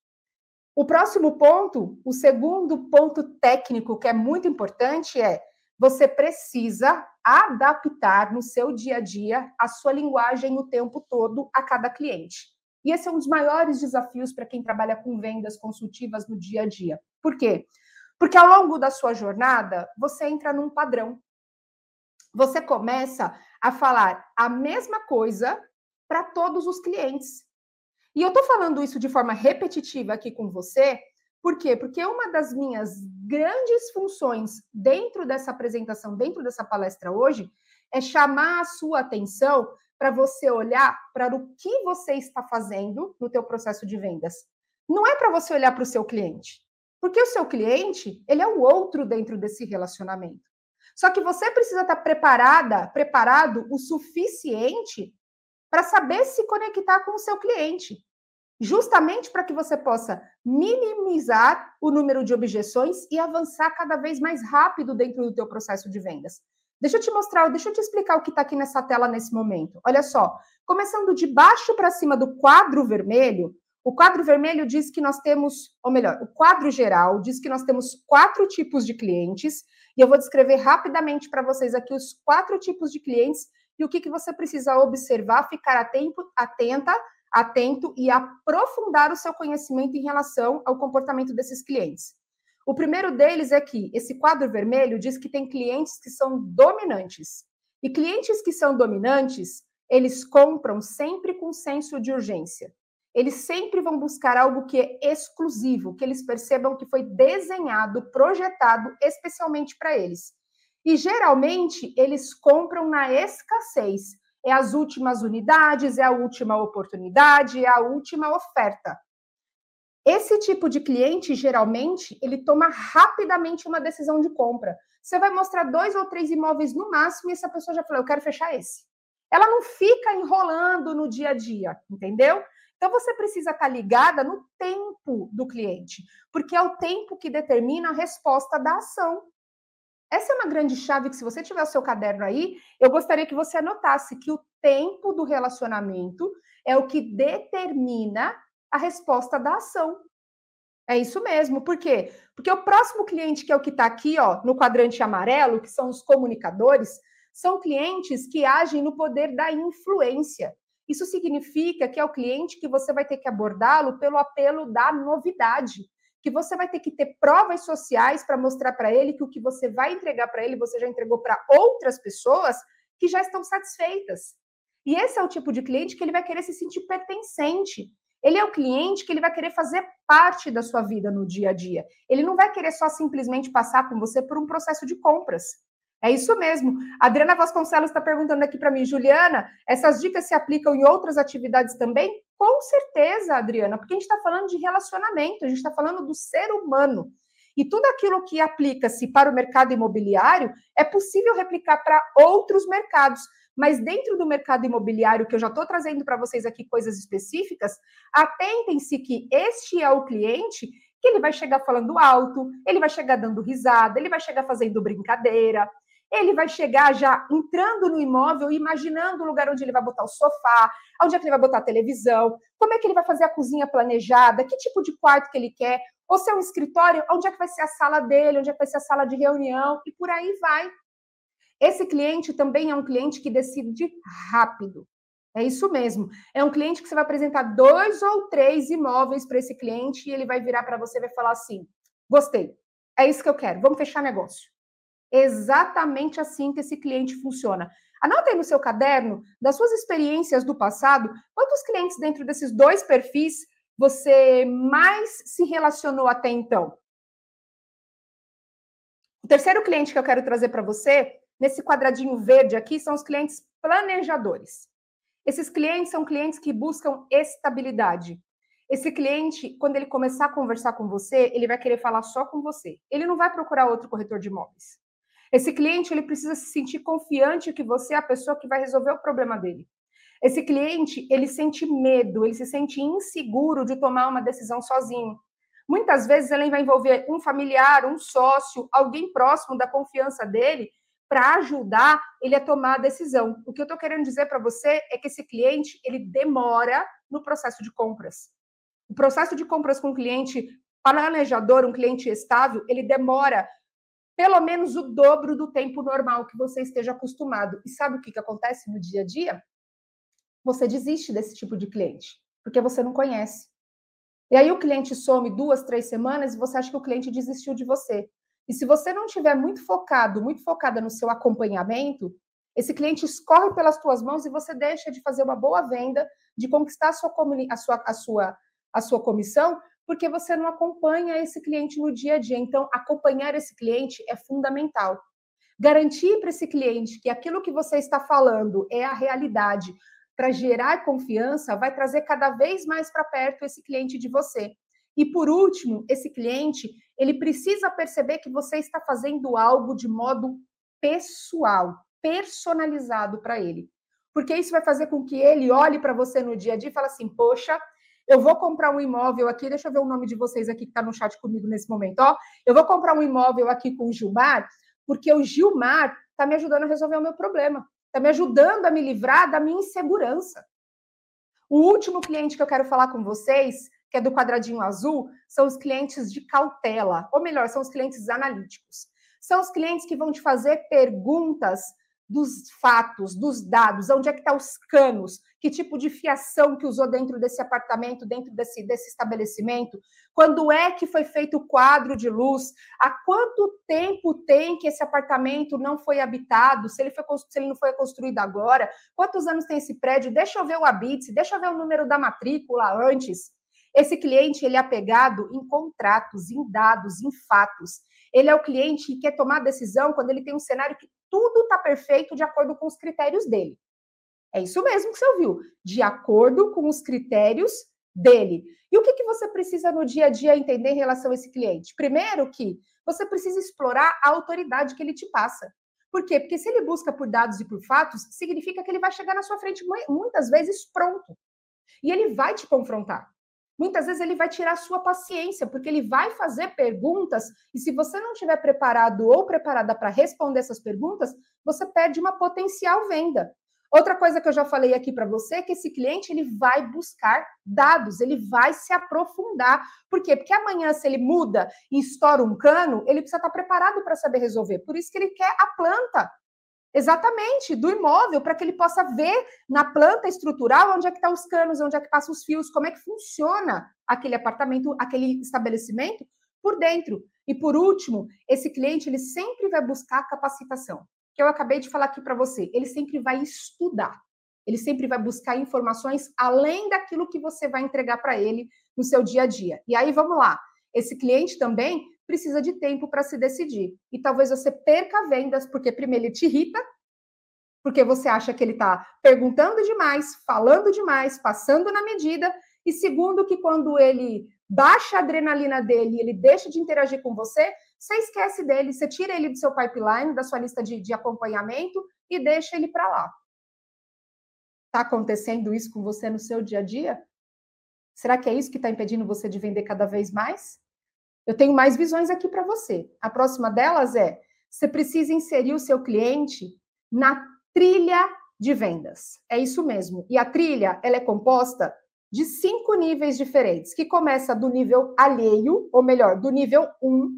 S1: O próximo ponto, o segundo ponto técnico que é muito importante é você precisa adaptar no seu dia a dia a sua linguagem o tempo todo a cada cliente. E esse é um dos maiores desafios para quem trabalha com vendas consultivas no dia a dia. Por quê? Porque ao longo da sua jornada, você entra num padrão. Você começa a falar a mesma coisa para todos os clientes. E eu estou falando isso de forma repetitiva aqui com você, por quê? Porque uma das minhas grandes funções dentro dessa apresentação, dentro dessa palestra hoje, é chamar a sua atenção para você olhar para o que você está fazendo no teu processo de vendas. Não é para você olhar para o seu cliente, porque o seu cliente, ele é o outro dentro desse relacionamento. Só que você precisa estar preparada, preparado o suficiente para saber se conectar com o seu cliente, justamente para que você possa minimizar o número de objeções e avançar cada vez mais rápido dentro do teu processo de vendas. Deixa eu te mostrar, deixa eu te explicar o que está aqui nessa tela nesse momento. Olha só, começando de baixo para cima do quadro vermelho, o quadro vermelho diz que nós temos, ou melhor, o quadro geral diz que nós temos quatro tipos de clientes, e eu vou descrever rapidamente para vocês aqui os quatro tipos de clientes e o que, que você precisa observar, ficar atento, atenta, atento e aprofundar o seu conhecimento em relação ao comportamento desses clientes. O primeiro deles é que esse quadro vermelho diz que tem clientes que são dominantes. E clientes que são dominantes, eles compram sempre com senso de urgência. Eles sempre vão buscar algo que é exclusivo, que eles percebam que foi desenhado, projetado especialmente para eles. E geralmente eles compram na escassez. É as últimas unidades, é a última oportunidade, é a última oferta. Esse tipo de cliente, geralmente, ele toma rapidamente uma decisão de compra. Você vai mostrar dois ou três imóveis no máximo e essa pessoa já falou: eu quero fechar esse. Ela não fica enrolando no dia a dia, entendeu? Então você precisa estar ligada no tempo do cliente, porque é o tempo que determina a resposta da ação. Essa é uma grande chave que, se você tiver o seu caderno aí, eu gostaria que você anotasse que o tempo do relacionamento é o que determina a resposta da ação. É isso mesmo. Por quê? Porque o próximo cliente, que é o que está aqui, ó, no quadrante amarelo, que são os comunicadores, são clientes que agem no poder da influência. Isso significa que é o cliente que você vai ter que abordá-lo pelo apelo da novidade que você vai ter que ter provas sociais para mostrar para ele que o que você vai entregar para ele, você já entregou para outras pessoas que já estão satisfeitas. E esse é o tipo de cliente que ele vai querer se sentir pertencente. Ele é o cliente que ele vai querer fazer parte da sua vida no dia a dia. Ele não vai querer só simplesmente passar com você por um processo de compras. É isso mesmo. A Adriana Vasconcelos está perguntando aqui para mim, Juliana, essas dicas se aplicam em outras atividades também? Com certeza, Adriana, porque a gente está falando de relacionamento, a gente está falando do ser humano. E tudo aquilo que aplica-se para o mercado imobiliário é possível replicar para outros mercados. Mas dentro do mercado imobiliário, que eu já estou trazendo para vocês aqui coisas específicas, atentem-se que este é o cliente que ele vai chegar falando alto, ele vai chegar dando risada, ele vai chegar fazendo brincadeira, ele vai chegar já entrando no imóvel, imaginando o lugar onde ele vai botar o sofá, onde é que ele vai botar a televisão, como é que ele vai fazer a cozinha planejada, que tipo de quarto que ele quer, ou se é um escritório, onde é que vai ser a sala dele, onde é que vai ser a sala de reunião, e por aí vai. Esse cliente também é um cliente que decide rápido. É isso mesmo. É um cliente que você vai apresentar dois ou três imóveis para esse cliente e ele vai virar para você e vai falar assim: gostei, é isso que eu quero, vamos fechar negócio exatamente assim que esse cliente funciona. Anota aí no seu caderno, das suas experiências do passado, quantos clientes dentro desses dois perfis você mais se relacionou até então? O terceiro cliente que eu quero trazer para você, nesse quadradinho verde aqui, são os clientes planejadores. Esses clientes são clientes que buscam estabilidade. Esse cliente, quando ele começar a conversar com você, ele vai querer falar só com você. Ele não vai procurar outro corretor de imóveis. Esse cliente ele precisa se sentir confiante que você é a pessoa que vai resolver o problema dele. Esse cliente ele sente medo, ele se sente inseguro de tomar uma decisão sozinho. Muitas vezes ele vai envolver um familiar, um sócio, alguém próximo da confiança dele, para ajudar ele a tomar a decisão. O que eu estou querendo dizer para você é que esse cliente ele demora no processo de compras. O processo de compras com um cliente planejador, um cliente estável, ele demora pelo menos o dobro do tempo normal que você esteja acostumado. E sabe o que, que acontece no dia a dia? Você desiste desse tipo de cliente, porque você não conhece. E aí o cliente some duas, três semanas e você acha que o cliente desistiu de você. E se você não tiver muito focado, muito focada no seu acompanhamento, esse cliente escorre pelas tuas mãos e você deixa de fazer uma boa venda, de conquistar a sua, a sua, a sua, a sua comissão, porque você não acompanha esse cliente no dia a dia. Então, acompanhar esse cliente é fundamental. Garantir para esse cliente que aquilo que você está falando é a realidade, para gerar confiança, vai trazer cada vez mais para perto esse cliente de você. E por último, esse cliente, ele precisa perceber que você está fazendo algo de modo pessoal, personalizado para ele. Porque isso vai fazer com que ele olhe para você no dia a dia e fale assim: "Poxa, eu vou comprar um imóvel aqui, deixa eu ver o nome de vocês aqui que está no chat comigo nesse momento, ó. Eu vou comprar um imóvel aqui com o Gilmar, porque o Gilmar está me ajudando a resolver o meu problema, está me ajudando a me livrar da minha insegurança. O último cliente que eu quero falar com vocês, que é do quadradinho azul, são os clientes de cautela, ou melhor, são os clientes analíticos. São os clientes que vão te fazer perguntas dos fatos, dos dados, onde é que estão tá os canos, que tipo de fiação que usou dentro desse apartamento, dentro desse, desse estabelecimento, quando é que foi feito o quadro de luz, há quanto tempo tem que esse apartamento não foi habitado, se ele, foi, se ele não foi construído agora, quantos anos tem esse prédio, deixa eu ver o habite, deixa eu ver o número da matrícula antes. Esse cliente ele é apegado em contratos, em dados, em fatos. Ele é o cliente que quer tomar decisão quando ele tem um cenário que tudo está perfeito de acordo com os critérios dele. É isso mesmo que você ouviu, de acordo com os critérios dele. E o que, que você precisa no dia a dia entender em relação a esse cliente? Primeiro que você precisa explorar a autoridade que ele te passa. Por quê? Porque se ele busca por dados e por fatos, significa que ele vai chegar na sua frente muitas vezes pronto. E ele vai te confrontar. Muitas vezes ele vai tirar sua paciência, porque ele vai fazer perguntas, e se você não estiver preparado ou preparada para responder essas perguntas, você perde uma potencial venda. Outra coisa que eu já falei aqui para você é que esse cliente ele vai buscar dados, ele vai se aprofundar. Por quê? Porque amanhã, se ele muda e estoura um cano, ele precisa estar preparado para saber resolver. Por isso que ele quer a planta. Exatamente, do imóvel, para que ele possa ver na planta estrutural onde é que estão tá os canos, onde é que passam os fios, como é que funciona aquele apartamento, aquele estabelecimento por dentro. E por último, esse cliente ele sempre vai buscar capacitação, que eu acabei de falar aqui para você. Ele sempre vai estudar. Ele sempre vai buscar informações além daquilo que você vai entregar para ele no seu dia a dia. E aí vamos lá. Esse cliente também precisa de tempo para se decidir. E talvez você perca vendas, porque primeiro ele te irrita, porque você acha que ele está perguntando demais, falando demais, passando na medida, e segundo, que quando ele baixa a adrenalina dele, ele deixa de interagir com você, você esquece dele, você tira ele do seu pipeline, da sua lista de, de acompanhamento e deixa ele para lá. Está acontecendo isso com você no seu dia a dia? Será que é isso que está impedindo você de vender cada vez mais? Eu tenho mais visões aqui para você. A próxima delas é: você precisa inserir o seu cliente na trilha de vendas. É isso mesmo. E a trilha ela é composta de cinco níveis diferentes, que começa do nível alheio, ou melhor, do nível 1.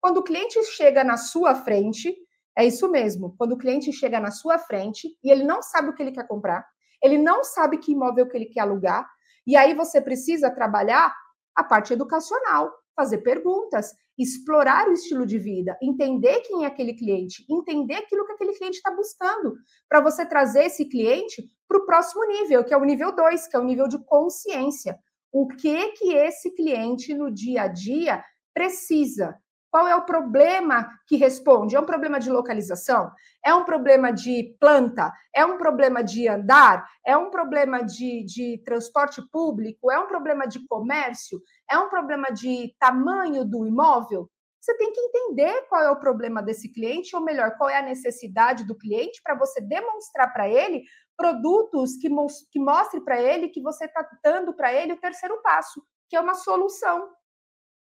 S1: Quando o cliente chega na sua frente, é isso mesmo. Quando o cliente chega na sua frente e ele não sabe o que ele quer comprar, ele não sabe que imóvel que ele quer alugar, e aí você precisa trabalhar a parte educacional, fazer perguntas, explorar o estilo de vida, entender quem é aquele cliente, entender aquilo que aquele cliente está buscando, para você trazer esse cliente para o próximo nível, que é o nível 2, que é o nível de consciência. O que que esse cliente no dia a dia precisa? Qual é o problema que responde? É um problema de localização? É um problema de planta? É um problema de andar? É um problema de, de transporte público? É um problema de comércio? É um problema de tamanho do imóvel? Você tem que entender qual é o problema desse cliente, ou melhor, qual é a necessidade do cliente, para você demonstrar para ele produtos que, que mostrem para ele que você está dando para ele o terceiro passo, que é uma solução.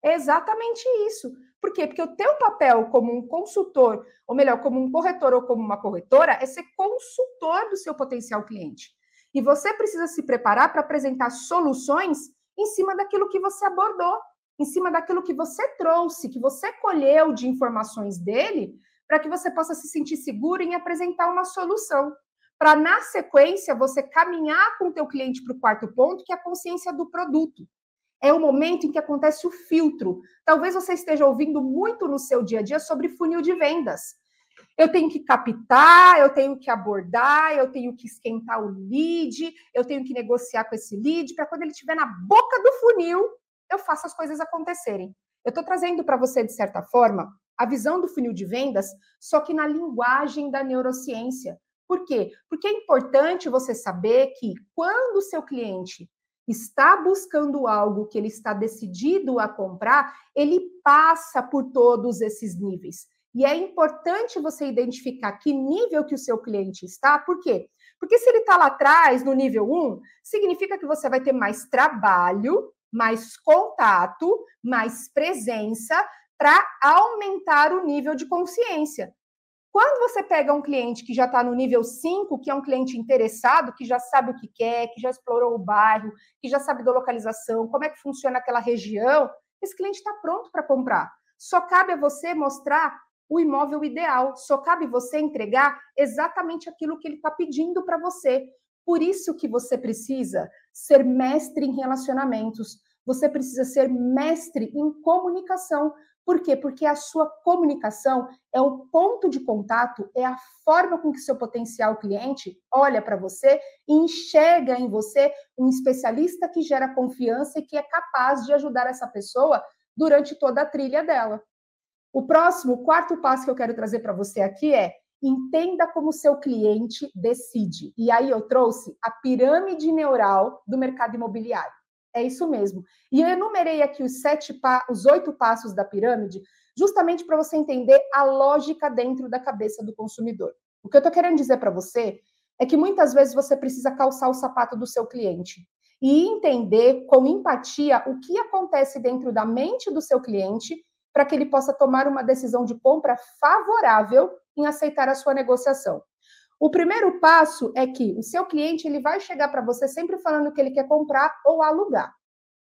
S1: É exatamente isso. Por quê? Porque o teu papel como um consultor, ou melhor, como um corretor ou como uma corretora, é ser consultor do seu potencial cliente. E você precisa se preparar para apresentar soluções em cima daquilo que você abordou, em cima daquilo que você trouxe, que você colheu de informações dele, para que você possa se sentir seguro em apresentar uma solução. Para, na sequência, você caminhar com o teu cliente para o quarto ponto, que é a consciência do produto é o momento em que acontece o filtro. Talvez você esteja ouvindo muito no seu dia a dia sobre funil de vendas. Eu tenho que captar, eu tenho que abordar, eu tenho que esquentar o lead, eu tenho que negociar com esse lead para quando ele estiver na boca do funil, eu faço as coisas acontecerem. Eu estou trazendo para você, de certa forma, a visão do funil de vendas, só que na linguagem da neurociência. Por quê? Porque é importante você saber que quando o seu cliente está buscando algo que ele está decidido a comprar, ele passa por todos esses níveis. E é importante você identificar que nível que o seu cliente está, por quê? Porque se ele está lá atrás, no nível 1, significa que você vai ter mais trabalho, mais contato, mais presença para aumentar o nível de consciência. Quando você pega um cliente que já está no nível 5, que é um cliente interessado, que já sabe o que quer, que já explorou o bairro, que já sabe da localização, como é que funciona aquela região, esse cliente está pronto para comprar. Só cabe a você mostrar o imóvel ideal, só cabe você entregar exatamente aquilo que ele está pedindo para você. Por isso que você precisa ser mestre em relacionamentos, você precisa ser mestre em comunicação, por quê? Porque a sua comunicação é o ponto de contato, é a forma com que seu potencial cliente olha para você e enxerga em você um especialista que gera confiança e que é capaz de ajudar essa pessoa durante toda a trilha dela. O próximo, o quarto passo que eu quero trazer para você aqui é entenda como seu cliente decide. E aí eu trouxe a pirâmide neural do mercado imobiliário. É isso mesmo. E eu enumerei aqui os sete, os oito passos da pirâmide, justamente para você entender a lógica dentro da cabeça do consumidor. O que eu estou querendo dizer para você é que muitas vezes você precisa calçar o sapato do seu cliente e entender com empatia o que acontece dentro da mente do seu cliente para que ele possa tomar uma decisão de compra favorável em aceitar a sua negociação. O primeiro passo é que o seu cliente ele vai chegar para você sempre falando que ele quer comprar ou alugar.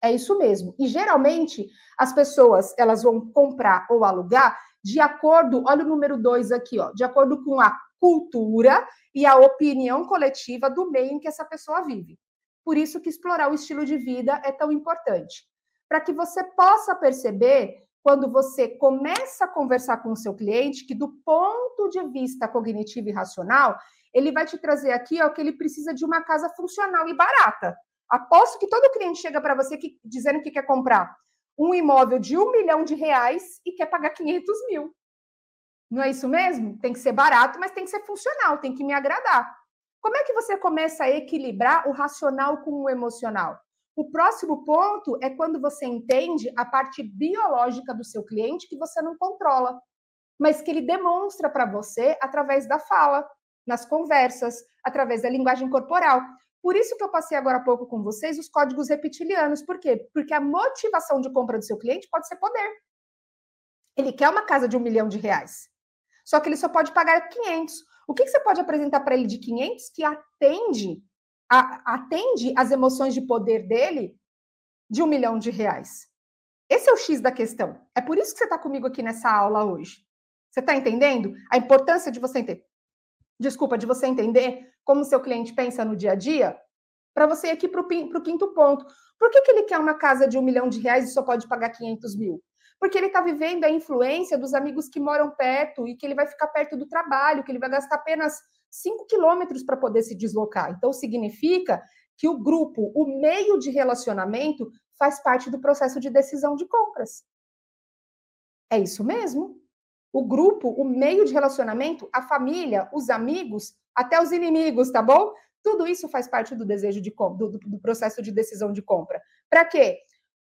S1: É isso mesmo. E geralmente as pessoas elas vão comprar ou alugar de acordo, olha o número dois aqui, ó, de acordo com a cultura e a opinião coletiva do meio em que essa pessoa vive. Por isso que explorar o estilo de vida é tão importante. Para que você possa perceber quando você começa a conversar com o seu cliente, que do ponto de vista cognitivo e racional, ele vai te trazer aqui ó, que ele precisa de uma casa funcional e barata. Aposto que todo cliente chega para você que, dizendo que quer comprar um imóvel de um milhão de reais e quer pagar 500 mil. Não é isso mesmo? Tem que ser barato, mas tem que ser funcional, tem que me agradar. Como é que você começa a equilibrar o racional com o emocional? O próximo ponto é quando você entende a parte biológica do seu cliente que você não controla, mas que ele demonstra para você através da fala, nas conversas, através da linguagem corporal. Por isso que eu passei agora há pouco com vocês os códigos reptilianos. Por quê? Porque a motivação de compra do seu cliente pode ser poder. Ele quer uma casa de um milhão de reais. Só que ele só pode pagar 500. O que, que você pode apresentar para ele de 500 que atende a, atende às emoções de poder dele de um milhão de reais. Esse é o X da questão. É por isso que você está comigo aqui nessa aula hoje. Você está entendendo a importância de você entender? Desculpa, de você entender como seu cliente pensa no dia a dia? Para você ir aqui para o quinto ponto. Por que, que ele quer uma casa de um milhão de reais e só pode pagar 500 mil? Porque ele está vivendo a influência dos amigos que moram perto e que ele vai ficar perto do trabalho, que ele vai gastar apenas 5 quilômetros para poder se deslocar. Então, significa que o grupo, o meio de relacionamento, faz parte do processo de decisão de compras. É isso mesmo. O grupo, o meio de relacionamento, a família, os amigos, até os inimigos, tá bom? Tudo isso faz parte do desejo de do, do processo de decisão de compra. Para quê?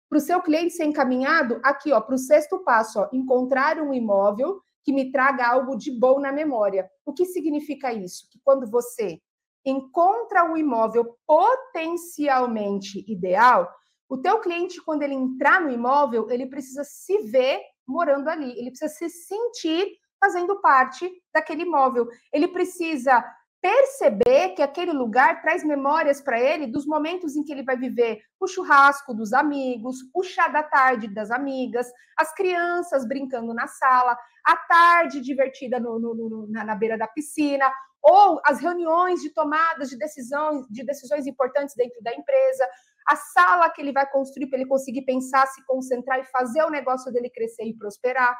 S1: Para o seu cliente ser encaminhado aqui, ó, para o sexto passo, ó, encontrar um imóvel que me traga algo de bom na memória. O que significa isso? Que quando você encontra um imóvel potencialmente ideal, o teu cliente, quando ele entrar no imóvel, ele precisa se ver morando ali, ele precisa se sentir fazendo parte daquele imóvel. Ele precisa perceber que aquele lugar traz memórias para ele dos momentos em que ele vai viver o churrasco dos amigos, o chá da tarde das amigas, as crianças brincando na sala, a tarde divertida no, no, no, na, na beira da piscina, ou as reuniões de tomadas de decisões, de decisões importantes dentro da empresa, a sala que ele vai construir para ele conseguir pensar, se concentrar e fazer o negócio dele crescer e prosperar.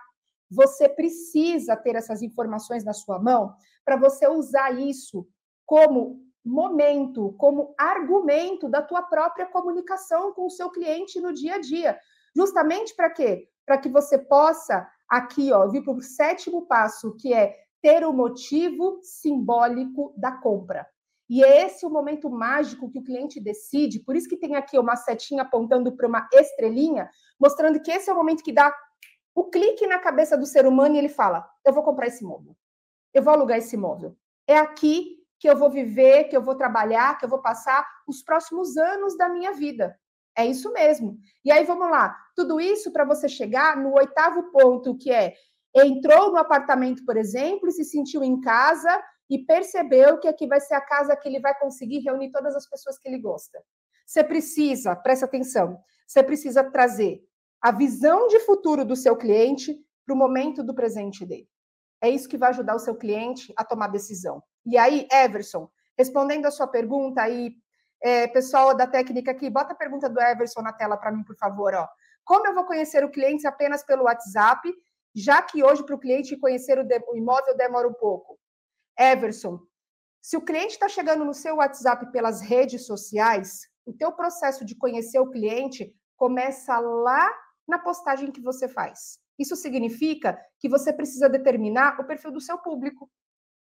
S1: Você precisa ter essas informações na sua mão para você usar isso como momento, como argumento da tua própria comunicação com o seu cliente no dia a dia. Justamente para quê? Para que você possa aqui, ó, vir para o sétimo passo, que é ter o motivo simbólico da compra. E é esse o momento mágico que o cliente decide, por isso que tem aqui uma setinha apontando para uma estrelinha, mostrando que esse é o momento que dá o clique na cabeça do ser humano e ele fala: eu vou comprar esse imóvel, eu vou alugar esse imóvel. É aqui que eu vou viver, que eu vou trabalhar, que eu vou passar os próximos anos da minha vida. É isso mesmo. E aí vamos lá. Tudo isso para você chegar no oitavo ponto, que é entrou no apartamento, por exemplo, e se sentiu em casa e percebeu que aqui vai ser a casa que ele vai conseguir reunir todas as pessoas que ele gosta. Você precisa, presta atenção, você precisa trazer a visão de futuro do seu cliente para o momento do presente dele. É isso que vai ajudar o seu cliente a tomar decisão. E aí, Everson, respondendo a sua pergunta aí, é, pessoal da técnica aqui, bota a pergunta do Everson na tela para mim, por favor. Ó. Como eu vou conhecer o cliente apenas pelo WhatsApp, já que hoje para o cliente conhecer o, o imóvel demora um pouco? Everson, se o cliente está chegando no seu WhatsApp pelas redes sociais, o teu processo de conhecer o cliente começa lá na postagem que você faz. Isso significa que você precisa determinar o perfil do seu público.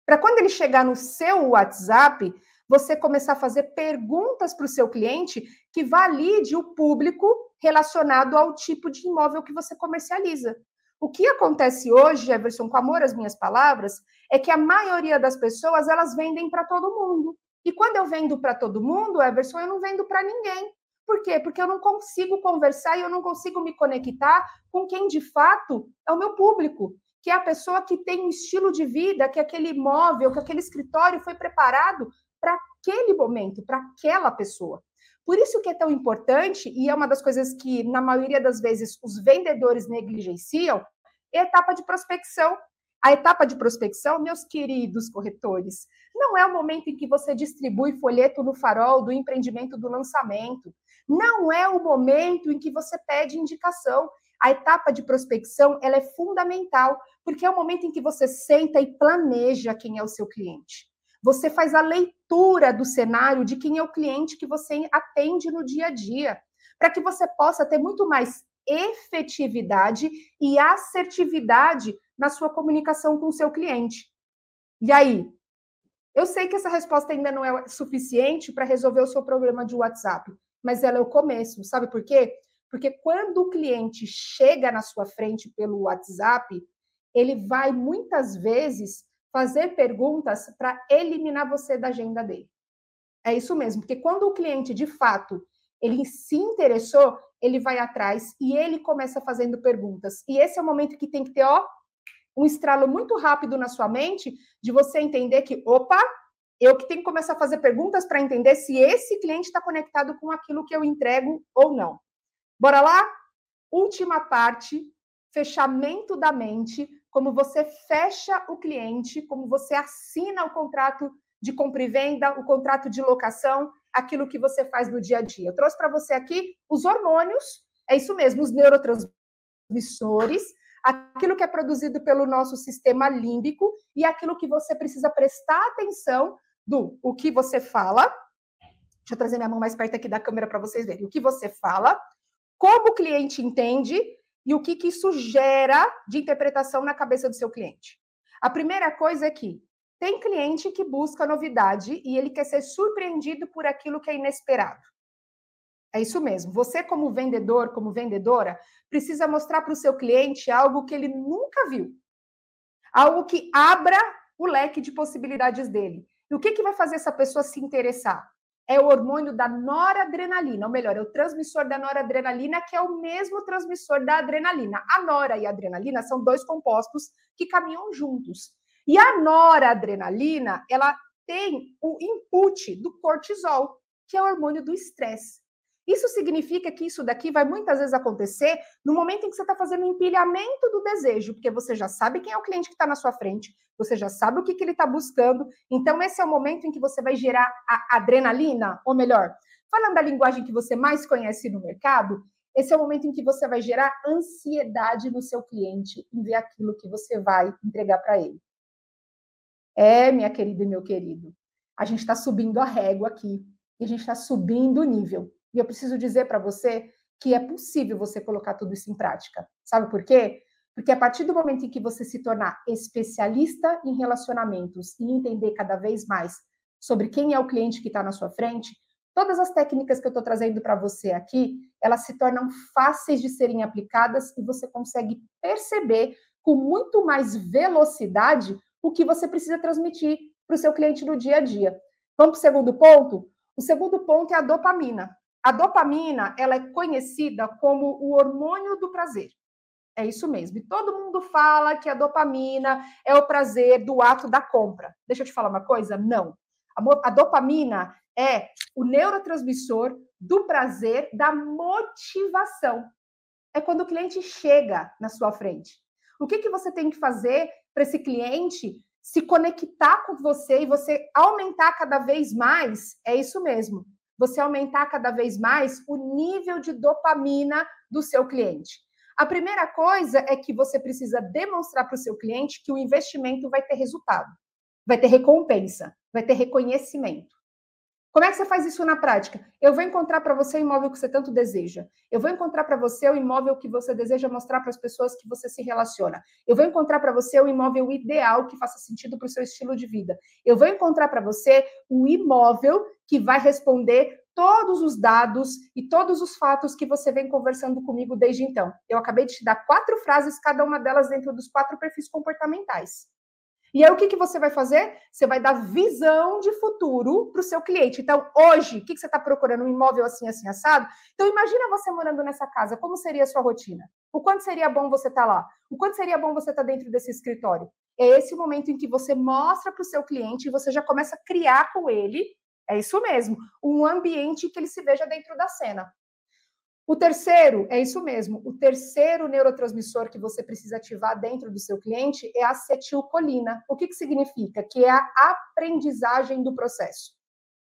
S1: Para quando ele chegar no seu WhatsApp, você começar a fazer perguntas para o seu cliente que valide o público relacionado ao tipo de imóvel que você comercializa. O que acontece hoje, Everson, com amor às minhas palavras, é que a maioria das pessoas elas vendem para todo mundo. E quando eu vendo para todo mundo, Everson, eu não vendo para ninguém. Por quê? Porque eu não consigo conversar e eu não consigo me conectar com quem de fato é o meu público, que é a pessoa que tem um estilo de vida, que aquele imóvel, que aquele escritório foi preparado para aquele momento, para aquela pessoa. Por isso que é tão importante, e é uma das coisas que, na maioria das vezes, os vendedores negligenciam, é a etapa de prospecção. A etapa de prospecção, meus queridos corretores, não é o momento em que você distribui folheto no farol do empreendimento do lançamento. Não é o momento em que você pede indicação. A etapa de prospecção ela é fundamental, porque é o momento em que você senta e planeja quem é o seu cliente. Você faz a leitura do cenário de quem é o cliente que você atende no dia a dia, para que você possa ter muito mais efetividade e assertividade na sua comunicação com o seu cliente. E aí? Eu sei que essa resposta ainda não é suficiente para resolver o seu problema de WhatsApp, mas ela é o começo. Sabe por quê? Porque quando o cliente chega na sua frente pelo WhatsApp, ele vai muitas vezes fazer perguntas para eliminar você da agenda dele. É isso mesmo, porque quando o cliente de fato ele se interessou, ele vai atrás e ele começa fazendo perguntas. E esse é o momento que tem que ter, ó, um estralo muito rápido na sua mente de você entender que, opa, eu que tenho que começar a fazer perguntas para entender se esse cliente está conectado com aquilo que eu entrego ou não. Bora lá? Última parte, fechamento da mente, como você fecha o cliente, como você assina o contrato de compra e venda, o contrato de locação, aquilo que você faz no dia a dia. Eu trouxe para você aqui os hormônios, é isso mesmo, os neurotransmissores, aquilo que é produzido pelo nosso sistema límbico e aquilo que você precisa prestar atenção do o que você fala. Deixa eu trazer minha mão mais perto aqui da câmera para vocês verem. O que você fala, como o cliente entende e o que, que isso gera de interpretação na cabeça do seu cliente. A primeira coisa é que tem cliente que busca novidade e ele quer ser surpreendido por aquilo que é inesperado. É isso mesmo. Você, como vendedor, como vendedora, precisa mostrar para o seu cliente algo que ele nunca viu. Algo que abra o leque de possibilidades dele. E o que, que vai fazer essa pessoa se interessar? é o hormônio da noradrenalina, ou melhor, é o transmissor da noradrenalina, que é o mesmo transmissor da adrenalina. A nora e a adrenalina são dois compostos que caminham juntos. E a noradrenalina, ela tem o input do cortisol, que é o hormônio do estresse. Isso significa que isso daqui vai muitas vezes acontecer no momento em que você está fazendo o empilhamento do desejo, porque você já sabe quem é o cliente que está na sua frente, você já sabe o que, que ele está buscando. Então, esse é o momento em que você vai gerar a adrenalina, ou melhor, falando da linguagem que você mais conhece no mercado, esse é o momento em que você vai gerar ansiedade no seu cliente em ver aquilo que você vai entregar para ele. É, minha querida e meu querido, a gente está subindo a régua aqui e a gente está subindo o nível. E eu preciso dizer para você que é possível você colocar tudo isso em prática. Sabe por quê? Porque a partir do momento em que você se tornar especialista em relacionamentos e entender cada vez mais sobre quem é o cliente que está na sua frente, todas as técnicas que eu estou trazendo para você aqui, elas se tornam fáceis de serem aplicadas e você consegue perceber com muito mais velocidade o que você precisa transmitir para o seu cliente no dia a dia. Vamos para o segundo ponto? O segundo ponto é a dopamina. A dopamina, ela é conhecida como o hormônio do prazer. É isso mesmo. E todo mundo fala que a dopamina é o prazer do ato da compra. Deixa eu te falar uma coisa? Não. A, dopamina é o neurotransmissor do prazer, da motivação. É quando o cliente chega na sua frente. O que, que você tem que fazer para esse cliente se conectar com você e você aumentar cada vez mais? É isso mesmo você aumentar cada vez mais o nível de dopamina do seu cliente. A primeira coisa é que você precisa demonstrar para o seu cliente que o investimento vai ter resultado, vai ter recompensa, vai ter reconhecimento. Como é que você faz isso na prática? Eu vou encontrar para você o imóvel que você tanto deseja. Eu vou encontrar para você o imóvel que você deseja mostrar para as pessoas que você se relaciona. Eu vou encontrar para você o imóvel ideal que faça sentido para o seu estilo de vida. Eu vou encontrar para você o imóvel que vai responder todos os dados e todos os fatos que você vem conversando comigo desde então. Eu acabei de te dar quatro frases, cada uma delas dentro dos quatro perfis comportamentais. E aí, o que, que você vai fazer? Você vai dar visão de futuro para o seu cliente. Então, hoje, o que, que você está procurando? Um imóvel assim, assim, assado? Então, imagina você morando nessa casa, como seria a sua rotina? O quanto seria bom você estar tá lá? O quanto seria bom você estar tá dentro desse escritório? É esse o momento em que você mostra para o seu cliente e você já começa a criar com ele, é isso mesmo, um ambiente que ele se veja dentro da cena. O terceiro, é isso mesmo, o terceiro neurotransmissor que você precisa ativar dentro do seu cliente é a acetilcolina. O que, que significa? Que é a aprendizagem do processo.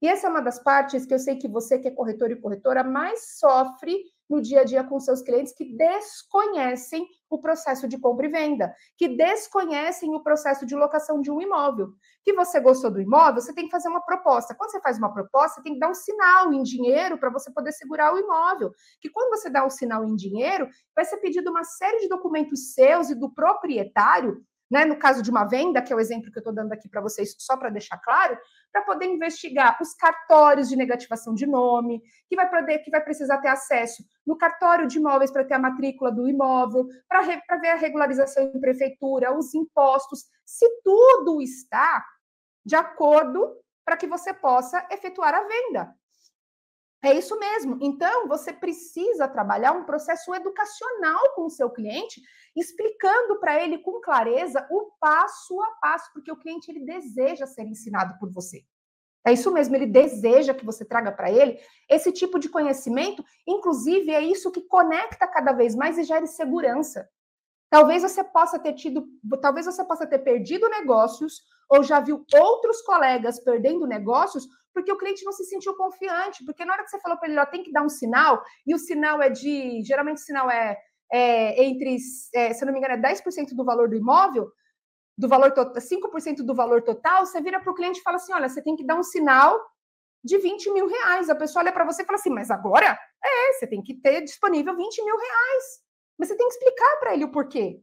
S1: E essa é uma das partes que eu sei que você, que é corretor e corretora, mais sofre no dia a dia com seus clientes que desconhecem o processo de compra e venda, que desconhecem o processo de locação de um imóvel. Que você gostou do imóvel, você tem que fazer uma proposta. Quando você faz uma proposta, tem que dar um sinal em dinheiro para você poder segurar o imóvel. Que quando você dá um sinal em dinheiro, vai ser pedido uma série de documentos seus e do proprietário né, no caso de uma venda, que é o exemplo que eu estou dando aqui para vocês, só para deixar claro, para poder investigar os cartórios de negativação de nome, que vai poder, que vai precisar ter acesso no cartório de imóveis para ter a matrícula do imóvel, para ver a regularização em prefeitura, os impostos, se tudo está de acordo para que você possa efetuar a venda. É isso mesmo. Então, você precisa trabalhar um processo educacional com o seu cliente, explicando para ele com clareza o passo a passo, porque o cliente ele deseja ser ensinado por você. É isso mesmo, ele deseja que você traga para ele esse tipo de conhecimento, inclusive é isso que conecta cada vez mais e gera segurança. Talvez você possa ter tido, talvez você possa ter perdido negócios ou já viu outros colegas perdendo negócios porque o cliente não se sentiu confiante, porque na hora que você falou para ele, ó, tem que dar um sinal, e o sinal é de, geralmente o sinal é, é entre, é, se não me engano, é 10% do valor do imóvel, do valor total, 5% do valor total, você vira para o cliente e fala assim, olha, você tem que dar um sinal de 20 mil reais. A pessoa olha para você e fala assim, mas agora? É, você tem que ter disponível 20 mil reais. Mas você tem que explicar para ele o porquê.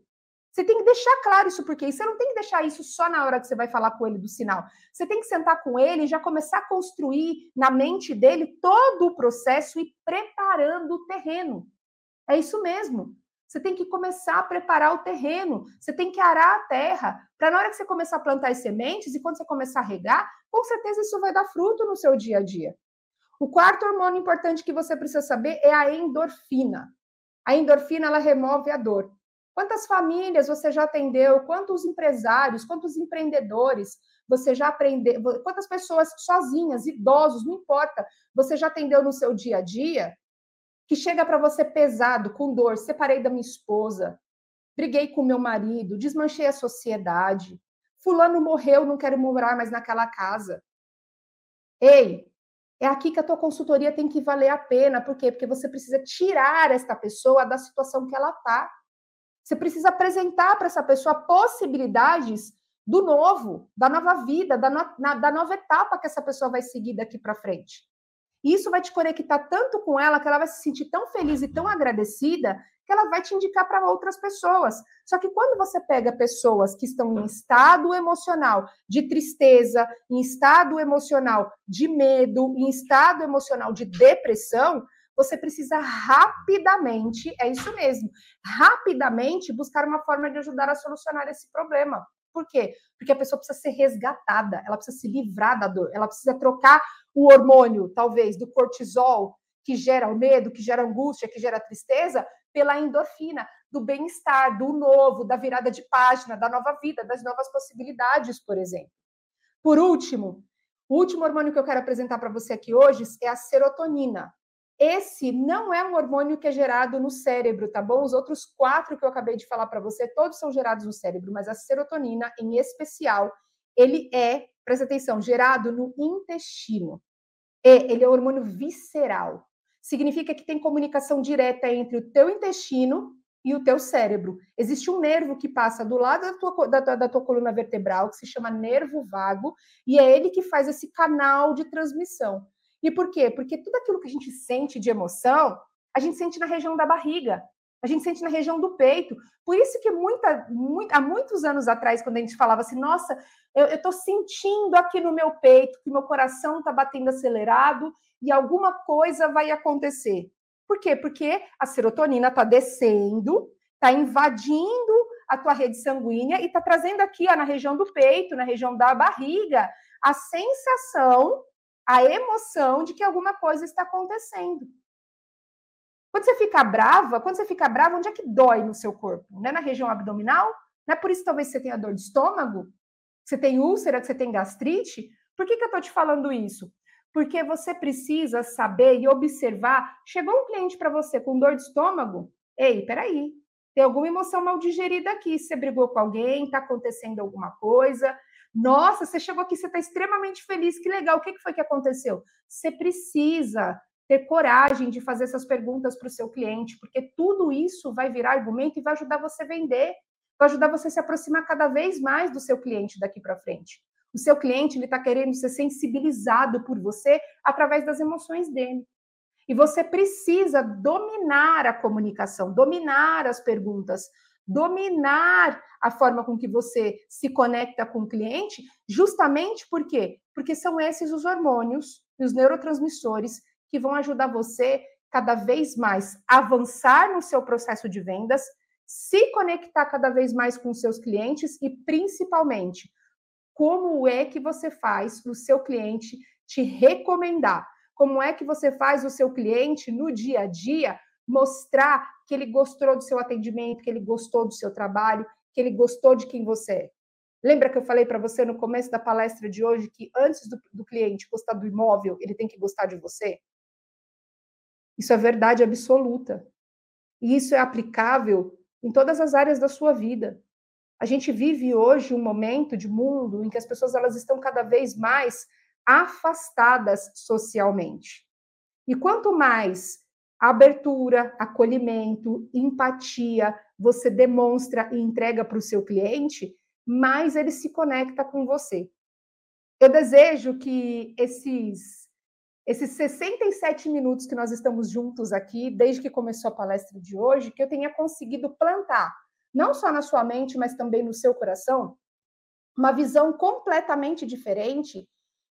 S1: Você tem que deixar claro isso porque você não tem que deixar isso só na hora que você vai falar com ele do sinal. Você tem que sentar com ele e já começar a construir na mente dele todo o processo e preparando o terreno. É isso mesmo. Você tem que começar a preparar o terreno, você tem que arar a terra, para na hora que você começar a plantar as sementes e quando você começar a regar, com certeza isso vai dar fruto no seu dia a dia. O quarto hormônio importante que você precisa saber é a endorfina. A endorfina ela remove a dor. Quantas famílias você já atendeu? Quantos empresários, quantos empreendedores você já aprendeu? Quantas pessoas sozinhas, idosos, não importa, você já atendeu no seu dia a dia? Que chega para você pesado, com dor, separei da minha esposa, briguei com meu marido, desmanchei a sociedade, fulano morreu, não quero morar mais naquela casa. Ei, é aqui que a tua consultoria tem que valer a pena. Por quê? Porque você precisa tirar esta pessoa da situação que ela está. Você precisa apresentar para essa pessoa possibilidades do novo, da nova vida, da, no, na, da nova etapa que essa pessoa vai seguir daqui para frente. E isso vai te conectar tanto com ela que ela vai se sentir tão feliz e tão agradecida que ela vai te indicar para outras pessoas. Só que quando você pega pessoas que estão em estado emocional de tristeza, em estado emocional de medo, em estado emocional de depressão, você precisa rapidamente, é isso mesmo, rapidamente buscar uma forma de ajudar a solucionar esse problema. Por quê? Porque a pessoa precisa ser resgatada, ela precisa se livrar da dor, ela precisa trocar o hormônio, talvez, do cortisol, que gera o medo, que gera angústia, que gera tristeza, pela endorfina, do bem-estar, do novo, da virada de página, da nova vida, das novas possibilidades, por exemplo. Por último, o último hormônio que eu quero apresentar para você aqui hoje é a serotonina. Esse não é um hormônio que é gerado no cérebro, tá bom? Os outros quatro que eu acabei de falar para você, todos são gerados no cérebro, mas a serotonina, em especial, ele é, presta atenção, gerado no intestino. E ele é um hormônio visceral. Significa que tem comunicação direta entre o teu intestino e o teu cérebro. Existe um nervo que passa do lado da tua, da, da tua coluna vertebral, que se chama nervo vago, e é ele que faz esse canal de transmissão. E por quê? Porque tudo aquilo que a gente sente de emoção, a gente sente na região da barriga, a gente sente na região do peito. Por isso que muita, muito, há muitos anos atrás, quando a gente falava assim, nossa, eu estou sentindo aqui no meu peito que meu coração está batendo acelerado e alguma coisa vai acontecer. Por quê? Porque a serotonina está descendo, está invadindo a tua rede sanguínea e está trazendo aqui ó, na região do peito, na região da barriga, a sensação a emoção de que alguma coisa está acontecendo. Quando você fica brava, quando você fica brava, onde é que dói no seu corpo? Não é na região abdominal? Não é por isso que talvez você tenha dor de estômago? Você tem úlcera, que você tem gastrite? Por que, que eu estou te falando isso? Porque você precisa saber e observar. Chegou um cliente para você com dor de estômago? Ei, peraí, tem alguma emoção mal digerida aqui. Você brigou com alguém, está acontecendo alguma coisa, nossa, você chegou aqui, você está extremamente feliz, que legal. O que foi que aconteceu? Você precisa ter coragem de fazer essas perguntas para o seu cliente, porque tudo isso vai virar argumento e vai ajudar você a vender, vai ajudar você a se aproximar cada vez mais do seu cliente daqui para frente. O seu cliente ele está querendo ser sensibilizado por você através das emoções dele. E você precisa dominar a comunicação, dominar as perguntas, dominar a forma com que você se conecta com o cliente, justamente por quê? Porque são esses os hormônios e os neurotransmissores que vão ajudar você cada vez mais avançar no seu processo de vendas, se conectar cada vez mais com seus clientes e principalmente como é que você faz o seu cliente te recomendar? Como é que você faz o seu cliente no dia a dia mostrar que ele gostou do seu atendimento, que ele gostou do seu trabalho, que ele gostou de quem você é. Lembra que eu falei para você no começo da palestra de hoje que antes do, do, cliente gostar do imóvel, ele tem que gostar de você? Isso é verdade absoluta. E isso é aplicável em todas as áreas da sua vida. A gente vive hoje um momento de mundo em que as pessoas elas estão cada vez mais afastadas socialmente. E quanto mais abertura, acolhimento, empatia, você demonstra e entrega para o seu cliente, mais ele se conecta com você. Eu desejo que esses esses 67 minutos que nós estamos juntos aqui, desde que começou a palestra de hoje, que eu tenha conseguido plantar, não só na sua mente, mas também no seu coração, uma visão completamente diferente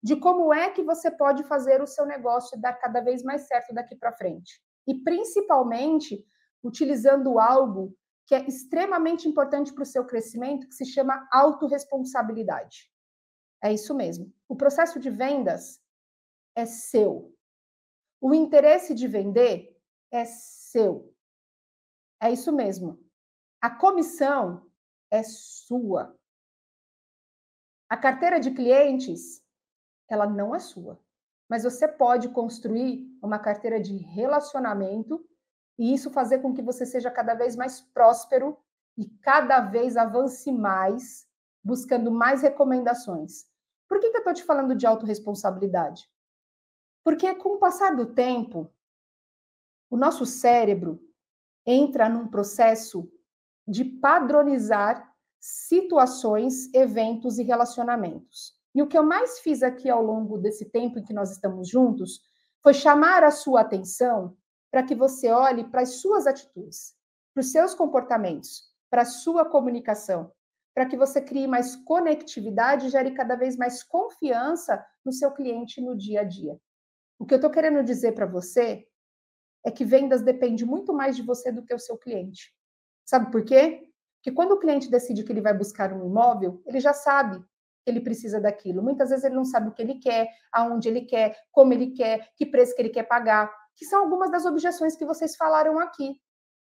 S1: de como é que você pode fazer o seu negócio dar cada vez mais certo daqui para frente e principalmente utilizando algo que é extremamente importante para o seu crescimento, que se chama autorresponsabilidade. É isso mesmo. O processo de vendas é seu. O interesse de vender é seu. É isso mesmo. A comissão é sua. A carteira de clientes, ela não é sua. Mas você pode construir uma carteira de relacionamento e isso fazer com que você seja cada vez mais próspero e cada vez avance mais, buscando mais recomendações. Por que, que eu estou te falando de autorresponsabilidade? Porque com o passar do tempo, o nosso cérebro entra num processo de padronizar situações, eventos e relacionamentos. E o que eu mais fiz aqui ao longo desse tempo em que nós estamos juntos foi chamar a sua atenção para que você olhe para as suas atitudes, para os seus comportamentos, para a sua comunicação, para que você crie mais conectividade e gere cada vez mais confiança no seu cliente no dia a dia. O que eu estou querendo dizer para você é que vendas depende muito mais de você do que o seu cliente. Sabe por quê? Porque quando o cliente decide que ele vai buscar um imóvel, ele já sabe ele precisa daquilo. Muitas vezes ele não sabe o que ele quer, aonde ele quer, como ele quer, que preço que ele quer pagar, que são algumas das objeções que vocês falaram aqui.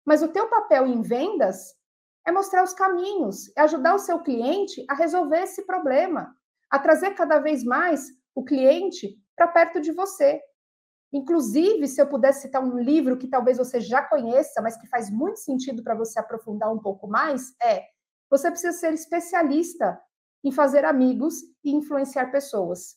S1: Mas o teu papel em vendas é mostrar os caminhos, é ajudar o seu cliente a resolver esse problema, a trazer cada vez mais o cliente para perto de você. Inclusive, se eu pudesse citar um livro que talvez você já conheça, mas que faz muito sentido para você aprofundar um pouco mais, é Você precisa ser especialista em fazer amigos e influenciar pessoas.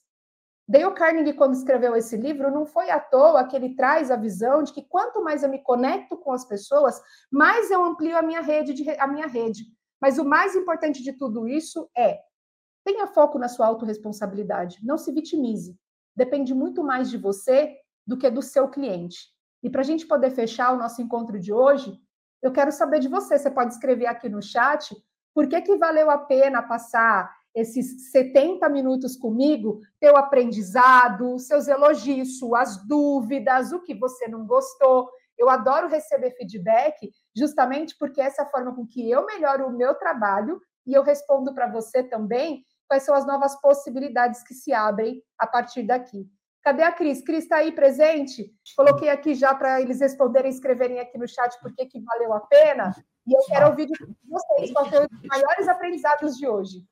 S1: Dale Carnegie, quando escreveu esse livro, não foi à toa que ele traz a visão de que quanto mais eu me conecto com as pessoas, mais eu amplio a minha rede, de, a minha rede. Mas o mais importante de tudo isso é tenha foco na sua autorresponsabilidade, não se vitimize. Depende muito mais de você do que do seu cliente. E para a gente poder fechar o nosso encontro de hoje, eu quero saber de você. Você pode escrever aqui no chat por que, que valeu a pena passar esses 70 minutos comigo, teu aprendizado, seus elogios, suas dúvidas, o que você não gostou. Eu adoro receber feedback, justamente porque essa é a forma com que eu melhoro o meu trabalho e eu respondo para você também quais são as novas possibilidades que se abrem a partir daqui. Cadê a Cris? Cris está aí presente? Coloquei aqui já para eles responderem, escreverem aqui no chat por que, valeu a pena. E eu quero ouvir de vocês quais foram os maiores aprendizados de hoje.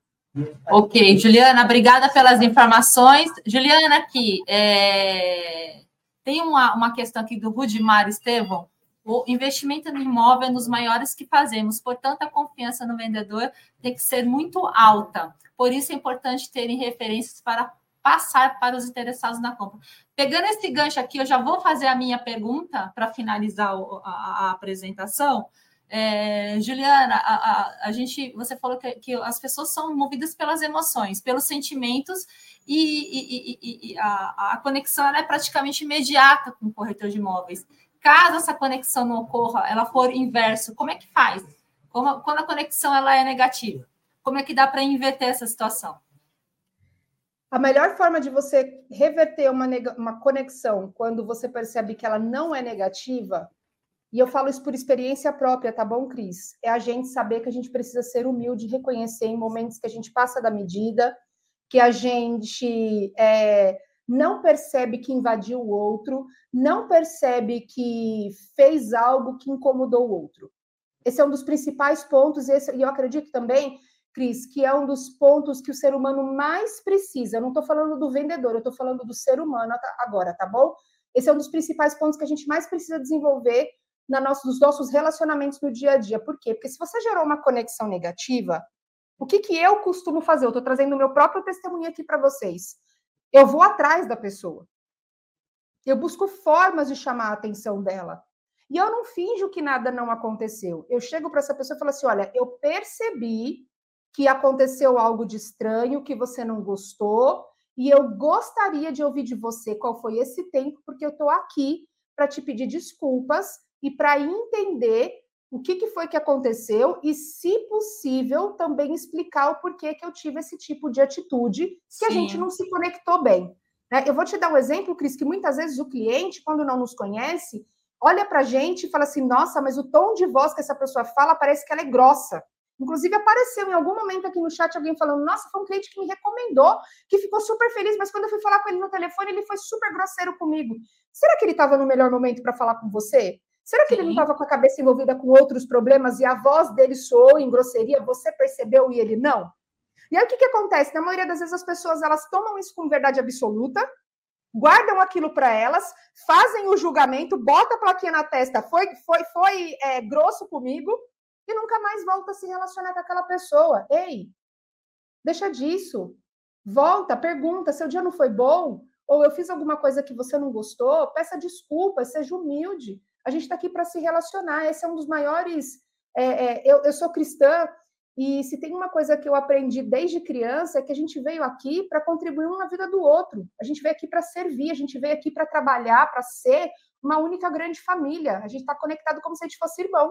S2: Ok, Juliana, obrigada pelas informações. Juliana, aqui, é... tem uma, uma questão aqui do Rudimar Estevão. O investimento no imóvel é nos maiores que fazemos, portanto, a confiança no vendedor tem que ser muito alta. Por isso é importante terem referências para passar para os interessados na compra. Pegando esse gancho aqui, eu já vou fazer a minha pergunta para finalizar a, a, apresentação. É, Juliana, a, a, a, gente, você falou que, que, as pessoas são movidas pelas emoções, pelos sentimentos, e, e, e, e a, a, conexão é praticamente imediata com o corretor de imóveis. Caso essa conexão não ocorra, ela for inverso, como é que faz? Como, quando a conexão ela é negativa, como é que dá para inverter essa situação?
S1: A melhor forma de você reverter uma, uma conexão quando você percebe que ela não é negativa, e eu falo isso por experiência própria, tá bom, Cris? É a gente saber que a gente precisa ser humilde reconhecer em momentos que a gente passa da medida, que a gente é, não percebe que invadiu o outro, não percebe que fez algo que incomodou o outro. Esse é um dos principais pontos, esse, e eu acredito também Cris, que é um dos pontos que o ser humano mais precisa. Eu não estou falando do vendedor, eu estou falando do ser humano agora, tá bom? Esse é um dos principais pontos que a gente mais precisa desenvolver na nosso, nos nossos relacionamentos no dia a dia. Por quê? Porque se você gerou uma conexão negativa, o que, que eu costumo fazer? Eu estou trazendo o meu próprio testemunho aqui para vocês. Eu vou atrás da pessoa. Eu busco formas de chamar a atenção dela. E eu não finjo que nada não aconteceu. Eu chego para essa pessoa e falo assim: olha, eu percebi que aconteceu algo de estranho, que você não gostou, e eu gostaria de ouvir de você qual foi esse tempo, porque eu estou aqui para te pedir desculpas e para entender o que, que foi que aconteceu e, se possível, também explicar o porquê que eu tive esse tipo de atitude, que Sim. a gente não se conectou bem. Né? Eu vou te dar um exemplo, Cris, que muitas vezes o cliente, quando não nos conhece, olha para a gente e fala assim: nossa, mas o tom de voz que essa pessoa fala parece que ela é grossa. Inclusive, apareceu em algum momento aqui no chat alguém falando: Nossa, foi um cliente que me recomendou, que ficou super feliz, mas quando eu fui falar com ele no telefone, ele foi super grosseiro comigo. Será que ele estava no melhor momento para falar com você? Será que Sim. ele não estava com a cabeça envolvida com outros problemas e a voz dele soou em grosseria, você percebeu e ele não? E aí o que, que acontece? Na maioria das vezes as pessoas elas tomam isso como verdade absoluta, guardam aquilo para elas, fazem o julgamento, bota a plaquinha na testa, foi, foi, foi é, grosso comigo, e nunca mais volta a se relacionar com aquela pessoa. Ei, deixa disso. Volta, pergunta, seu dia não foi bom, ou eu fiz alguma coisa que você não gostou, peça desculpas, seja humilde. A gente está aqui para se relacionar. Esse é um dos maiores. É, é, eu, eu sou cristã e se tem uma coisa que eu aprendi desde criança é que a gente veio aqui para contribuir um na vida do outro. A gente veio aqui para servir, a gente veio aqui para trabalhar, para ser uma única grande família. A gente está conectado como se a gente fosse irmão.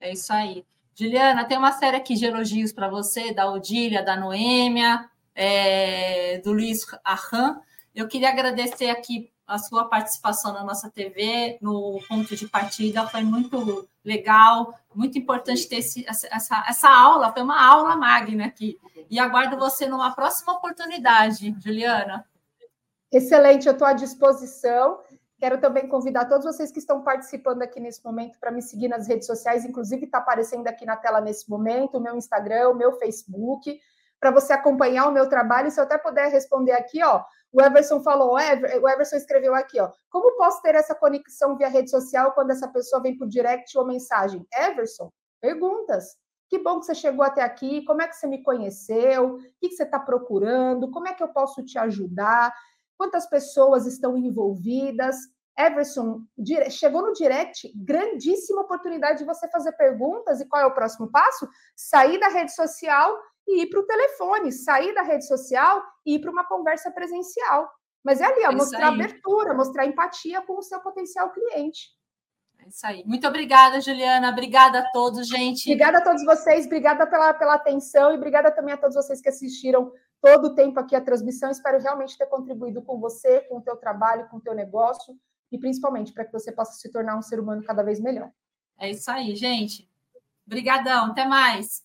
S2: É isso aí. Juliana, tem uma série aqui de elogios para você, da Odília, da Noêmia, é, do Luiz Arran. Eu queria agradecer aqui a sua participação na nossa TV, no ponto de partida, foi muito legal, muito importante ter esse, essa, essa aula, foi uma aula magna aqui. E aguardo você numa próxima oportunidade, Juliana.
S1: Excelente, eu estou à disposição. Quero também convidar todos vocês que estão participando aqui nesse momento para me seguir nas redes sociais, inclusive está aparecendo aqui na tela nesse momento, o meu Instagram, o meu Facebook, para você acompanhar o meu trabalho. Se eu até puder responder aqui, ó, o Everson falou, o Everson escreveu aqui, ó. Como posso ter essa conexão via rede social quando essa pessoa vem por direct ou mensagem? Everson, perguntas. Que bom que você chegou até aqui. Como é que você me conheceu? O que você está procurando? Como é que eu posso te ajudar? Quantas pessoas estão envolvidas? Everson, chegou no direct, grandíssima oportunidade de você fazer perguntas. E qual é o próximo passo? Sair da rede social e ir para o telefone, sair da rede social e ir para uma conversa presencial. Mas é ali, ó, é mostrar abertura, mostrar empatia com o seu potencial cliente.
S2: É isso aí. Muito obrigada, Juliana. Obrigada a todos, gente.
S1: Obrigada a todos vocês, obrigada pela, pela atenção e obrigada também a todos vocês que assistiram todo o tempo aqui a transmissão. Espero realmente ter contribuído com você, com o teu trabalho, com o teu negócio e principalmente para que você possa se tornar um ser humano cada vez melhor.
S2: É isso aí, gente. Obrigadão. Até mais.